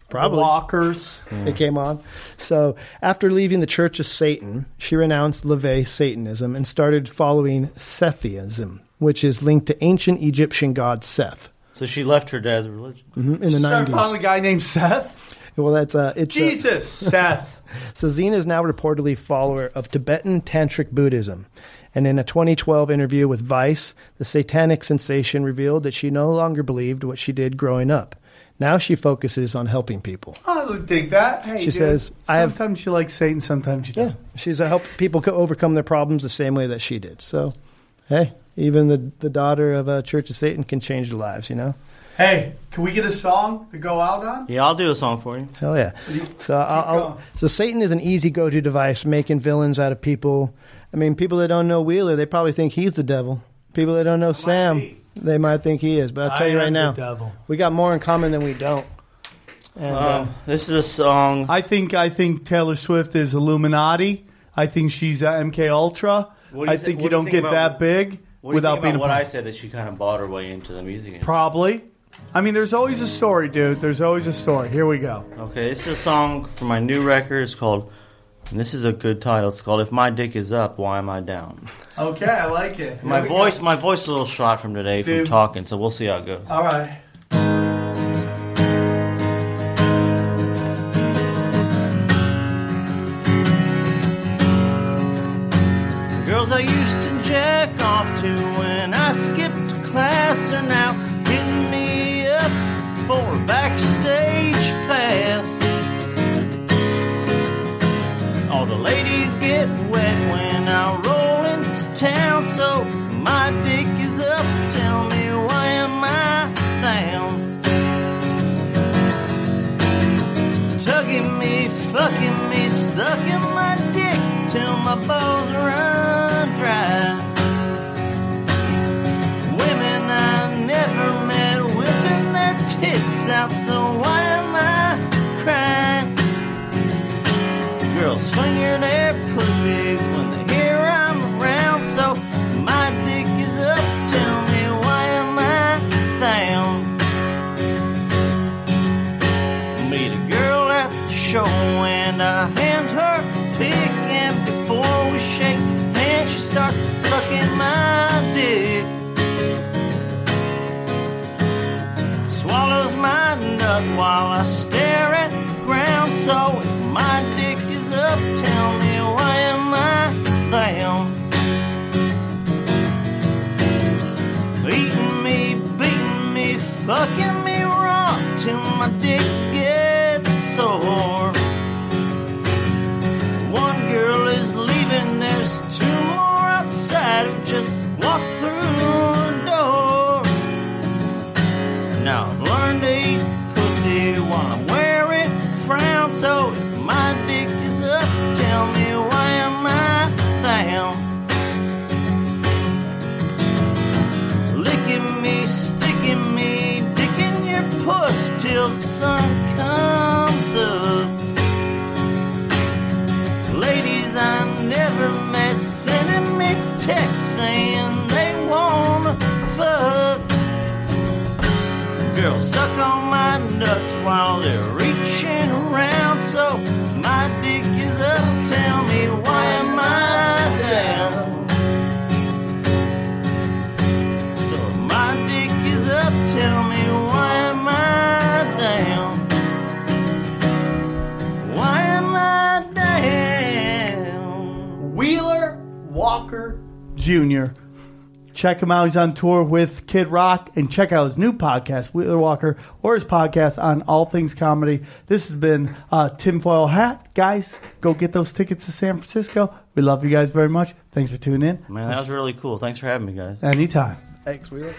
Probably. Walkers. It came on. So after leaving the Church of Satan, she renounced LaVey Satanism and started following Sethism, which is linked to ancient Egyptian god Seth. So she left her dad's religion. hmm in the Started following a nineties. guy named Seth. Well, that's uh, it's uh, Jesus, Seth. So Zeena is now reportedly follower of Tibetan Tantric Buddhism. And in a 2012 interview with Vice, the satanic sensation revealed that she no longer believed what she did growing up. Now she focuses on helping people. I would dig that. Hey, She dude, says, I have- Sometimes you like Satan, sometimes you don't. Yeah, she's a help people co- overcome their problems the same way that she did. So, hey, even the the daughter of a Church of Satan can change their lives. You know, Hey, can we get a song to go out on? Yeah, I'll do a song for you. hell yeah. So I'll, I'll, so Satan is an easy go to device, making villains out of people. I mean, people that don't know Wheeler, they probably think he's the devil. People that don't know Sam, they might think he is. But I'll tell I you right now, devil. we got more in common than we don't. And, uh, Um, this is a song. I think I think Taylor Swift is Illuminati. I think she's uh, MK Ultra. Do I you think what you do you don't think get about- that big What do you without think being about a what I said that she kind of bought her way into the music industry? Probably. I mean, there's always a story, dude. There's always a story. Here we go. Okay, this is a song from my new record. It's called, and this is a good title. It's called "If My Dick Is Up, Why Am I Down." Okay, I like it. My Here voice, go. my voice, is a little shot from today Dude. from talking, so we'll see how it goes. All right. To when I skipped class are now hitting me up for a backstage pass. All the ladies get wet when I roll into town, so my dick is up. Tell me why am I down? Tugging me, fucking me, sucking my dick till my balls run dry. Jr. Check him out. He's on tour with Kid Rock. And check out his new podcast, Wheeler Walker, or his podcast on all things comedy. This has been uh, Tinfoil Hat. Guys, go get those tickets to San Francisco. We love you guys very much. Thanks for tuning in. Man, that was really cool. Thanks for having me, guys. Anytime. Thanks, Wheeler.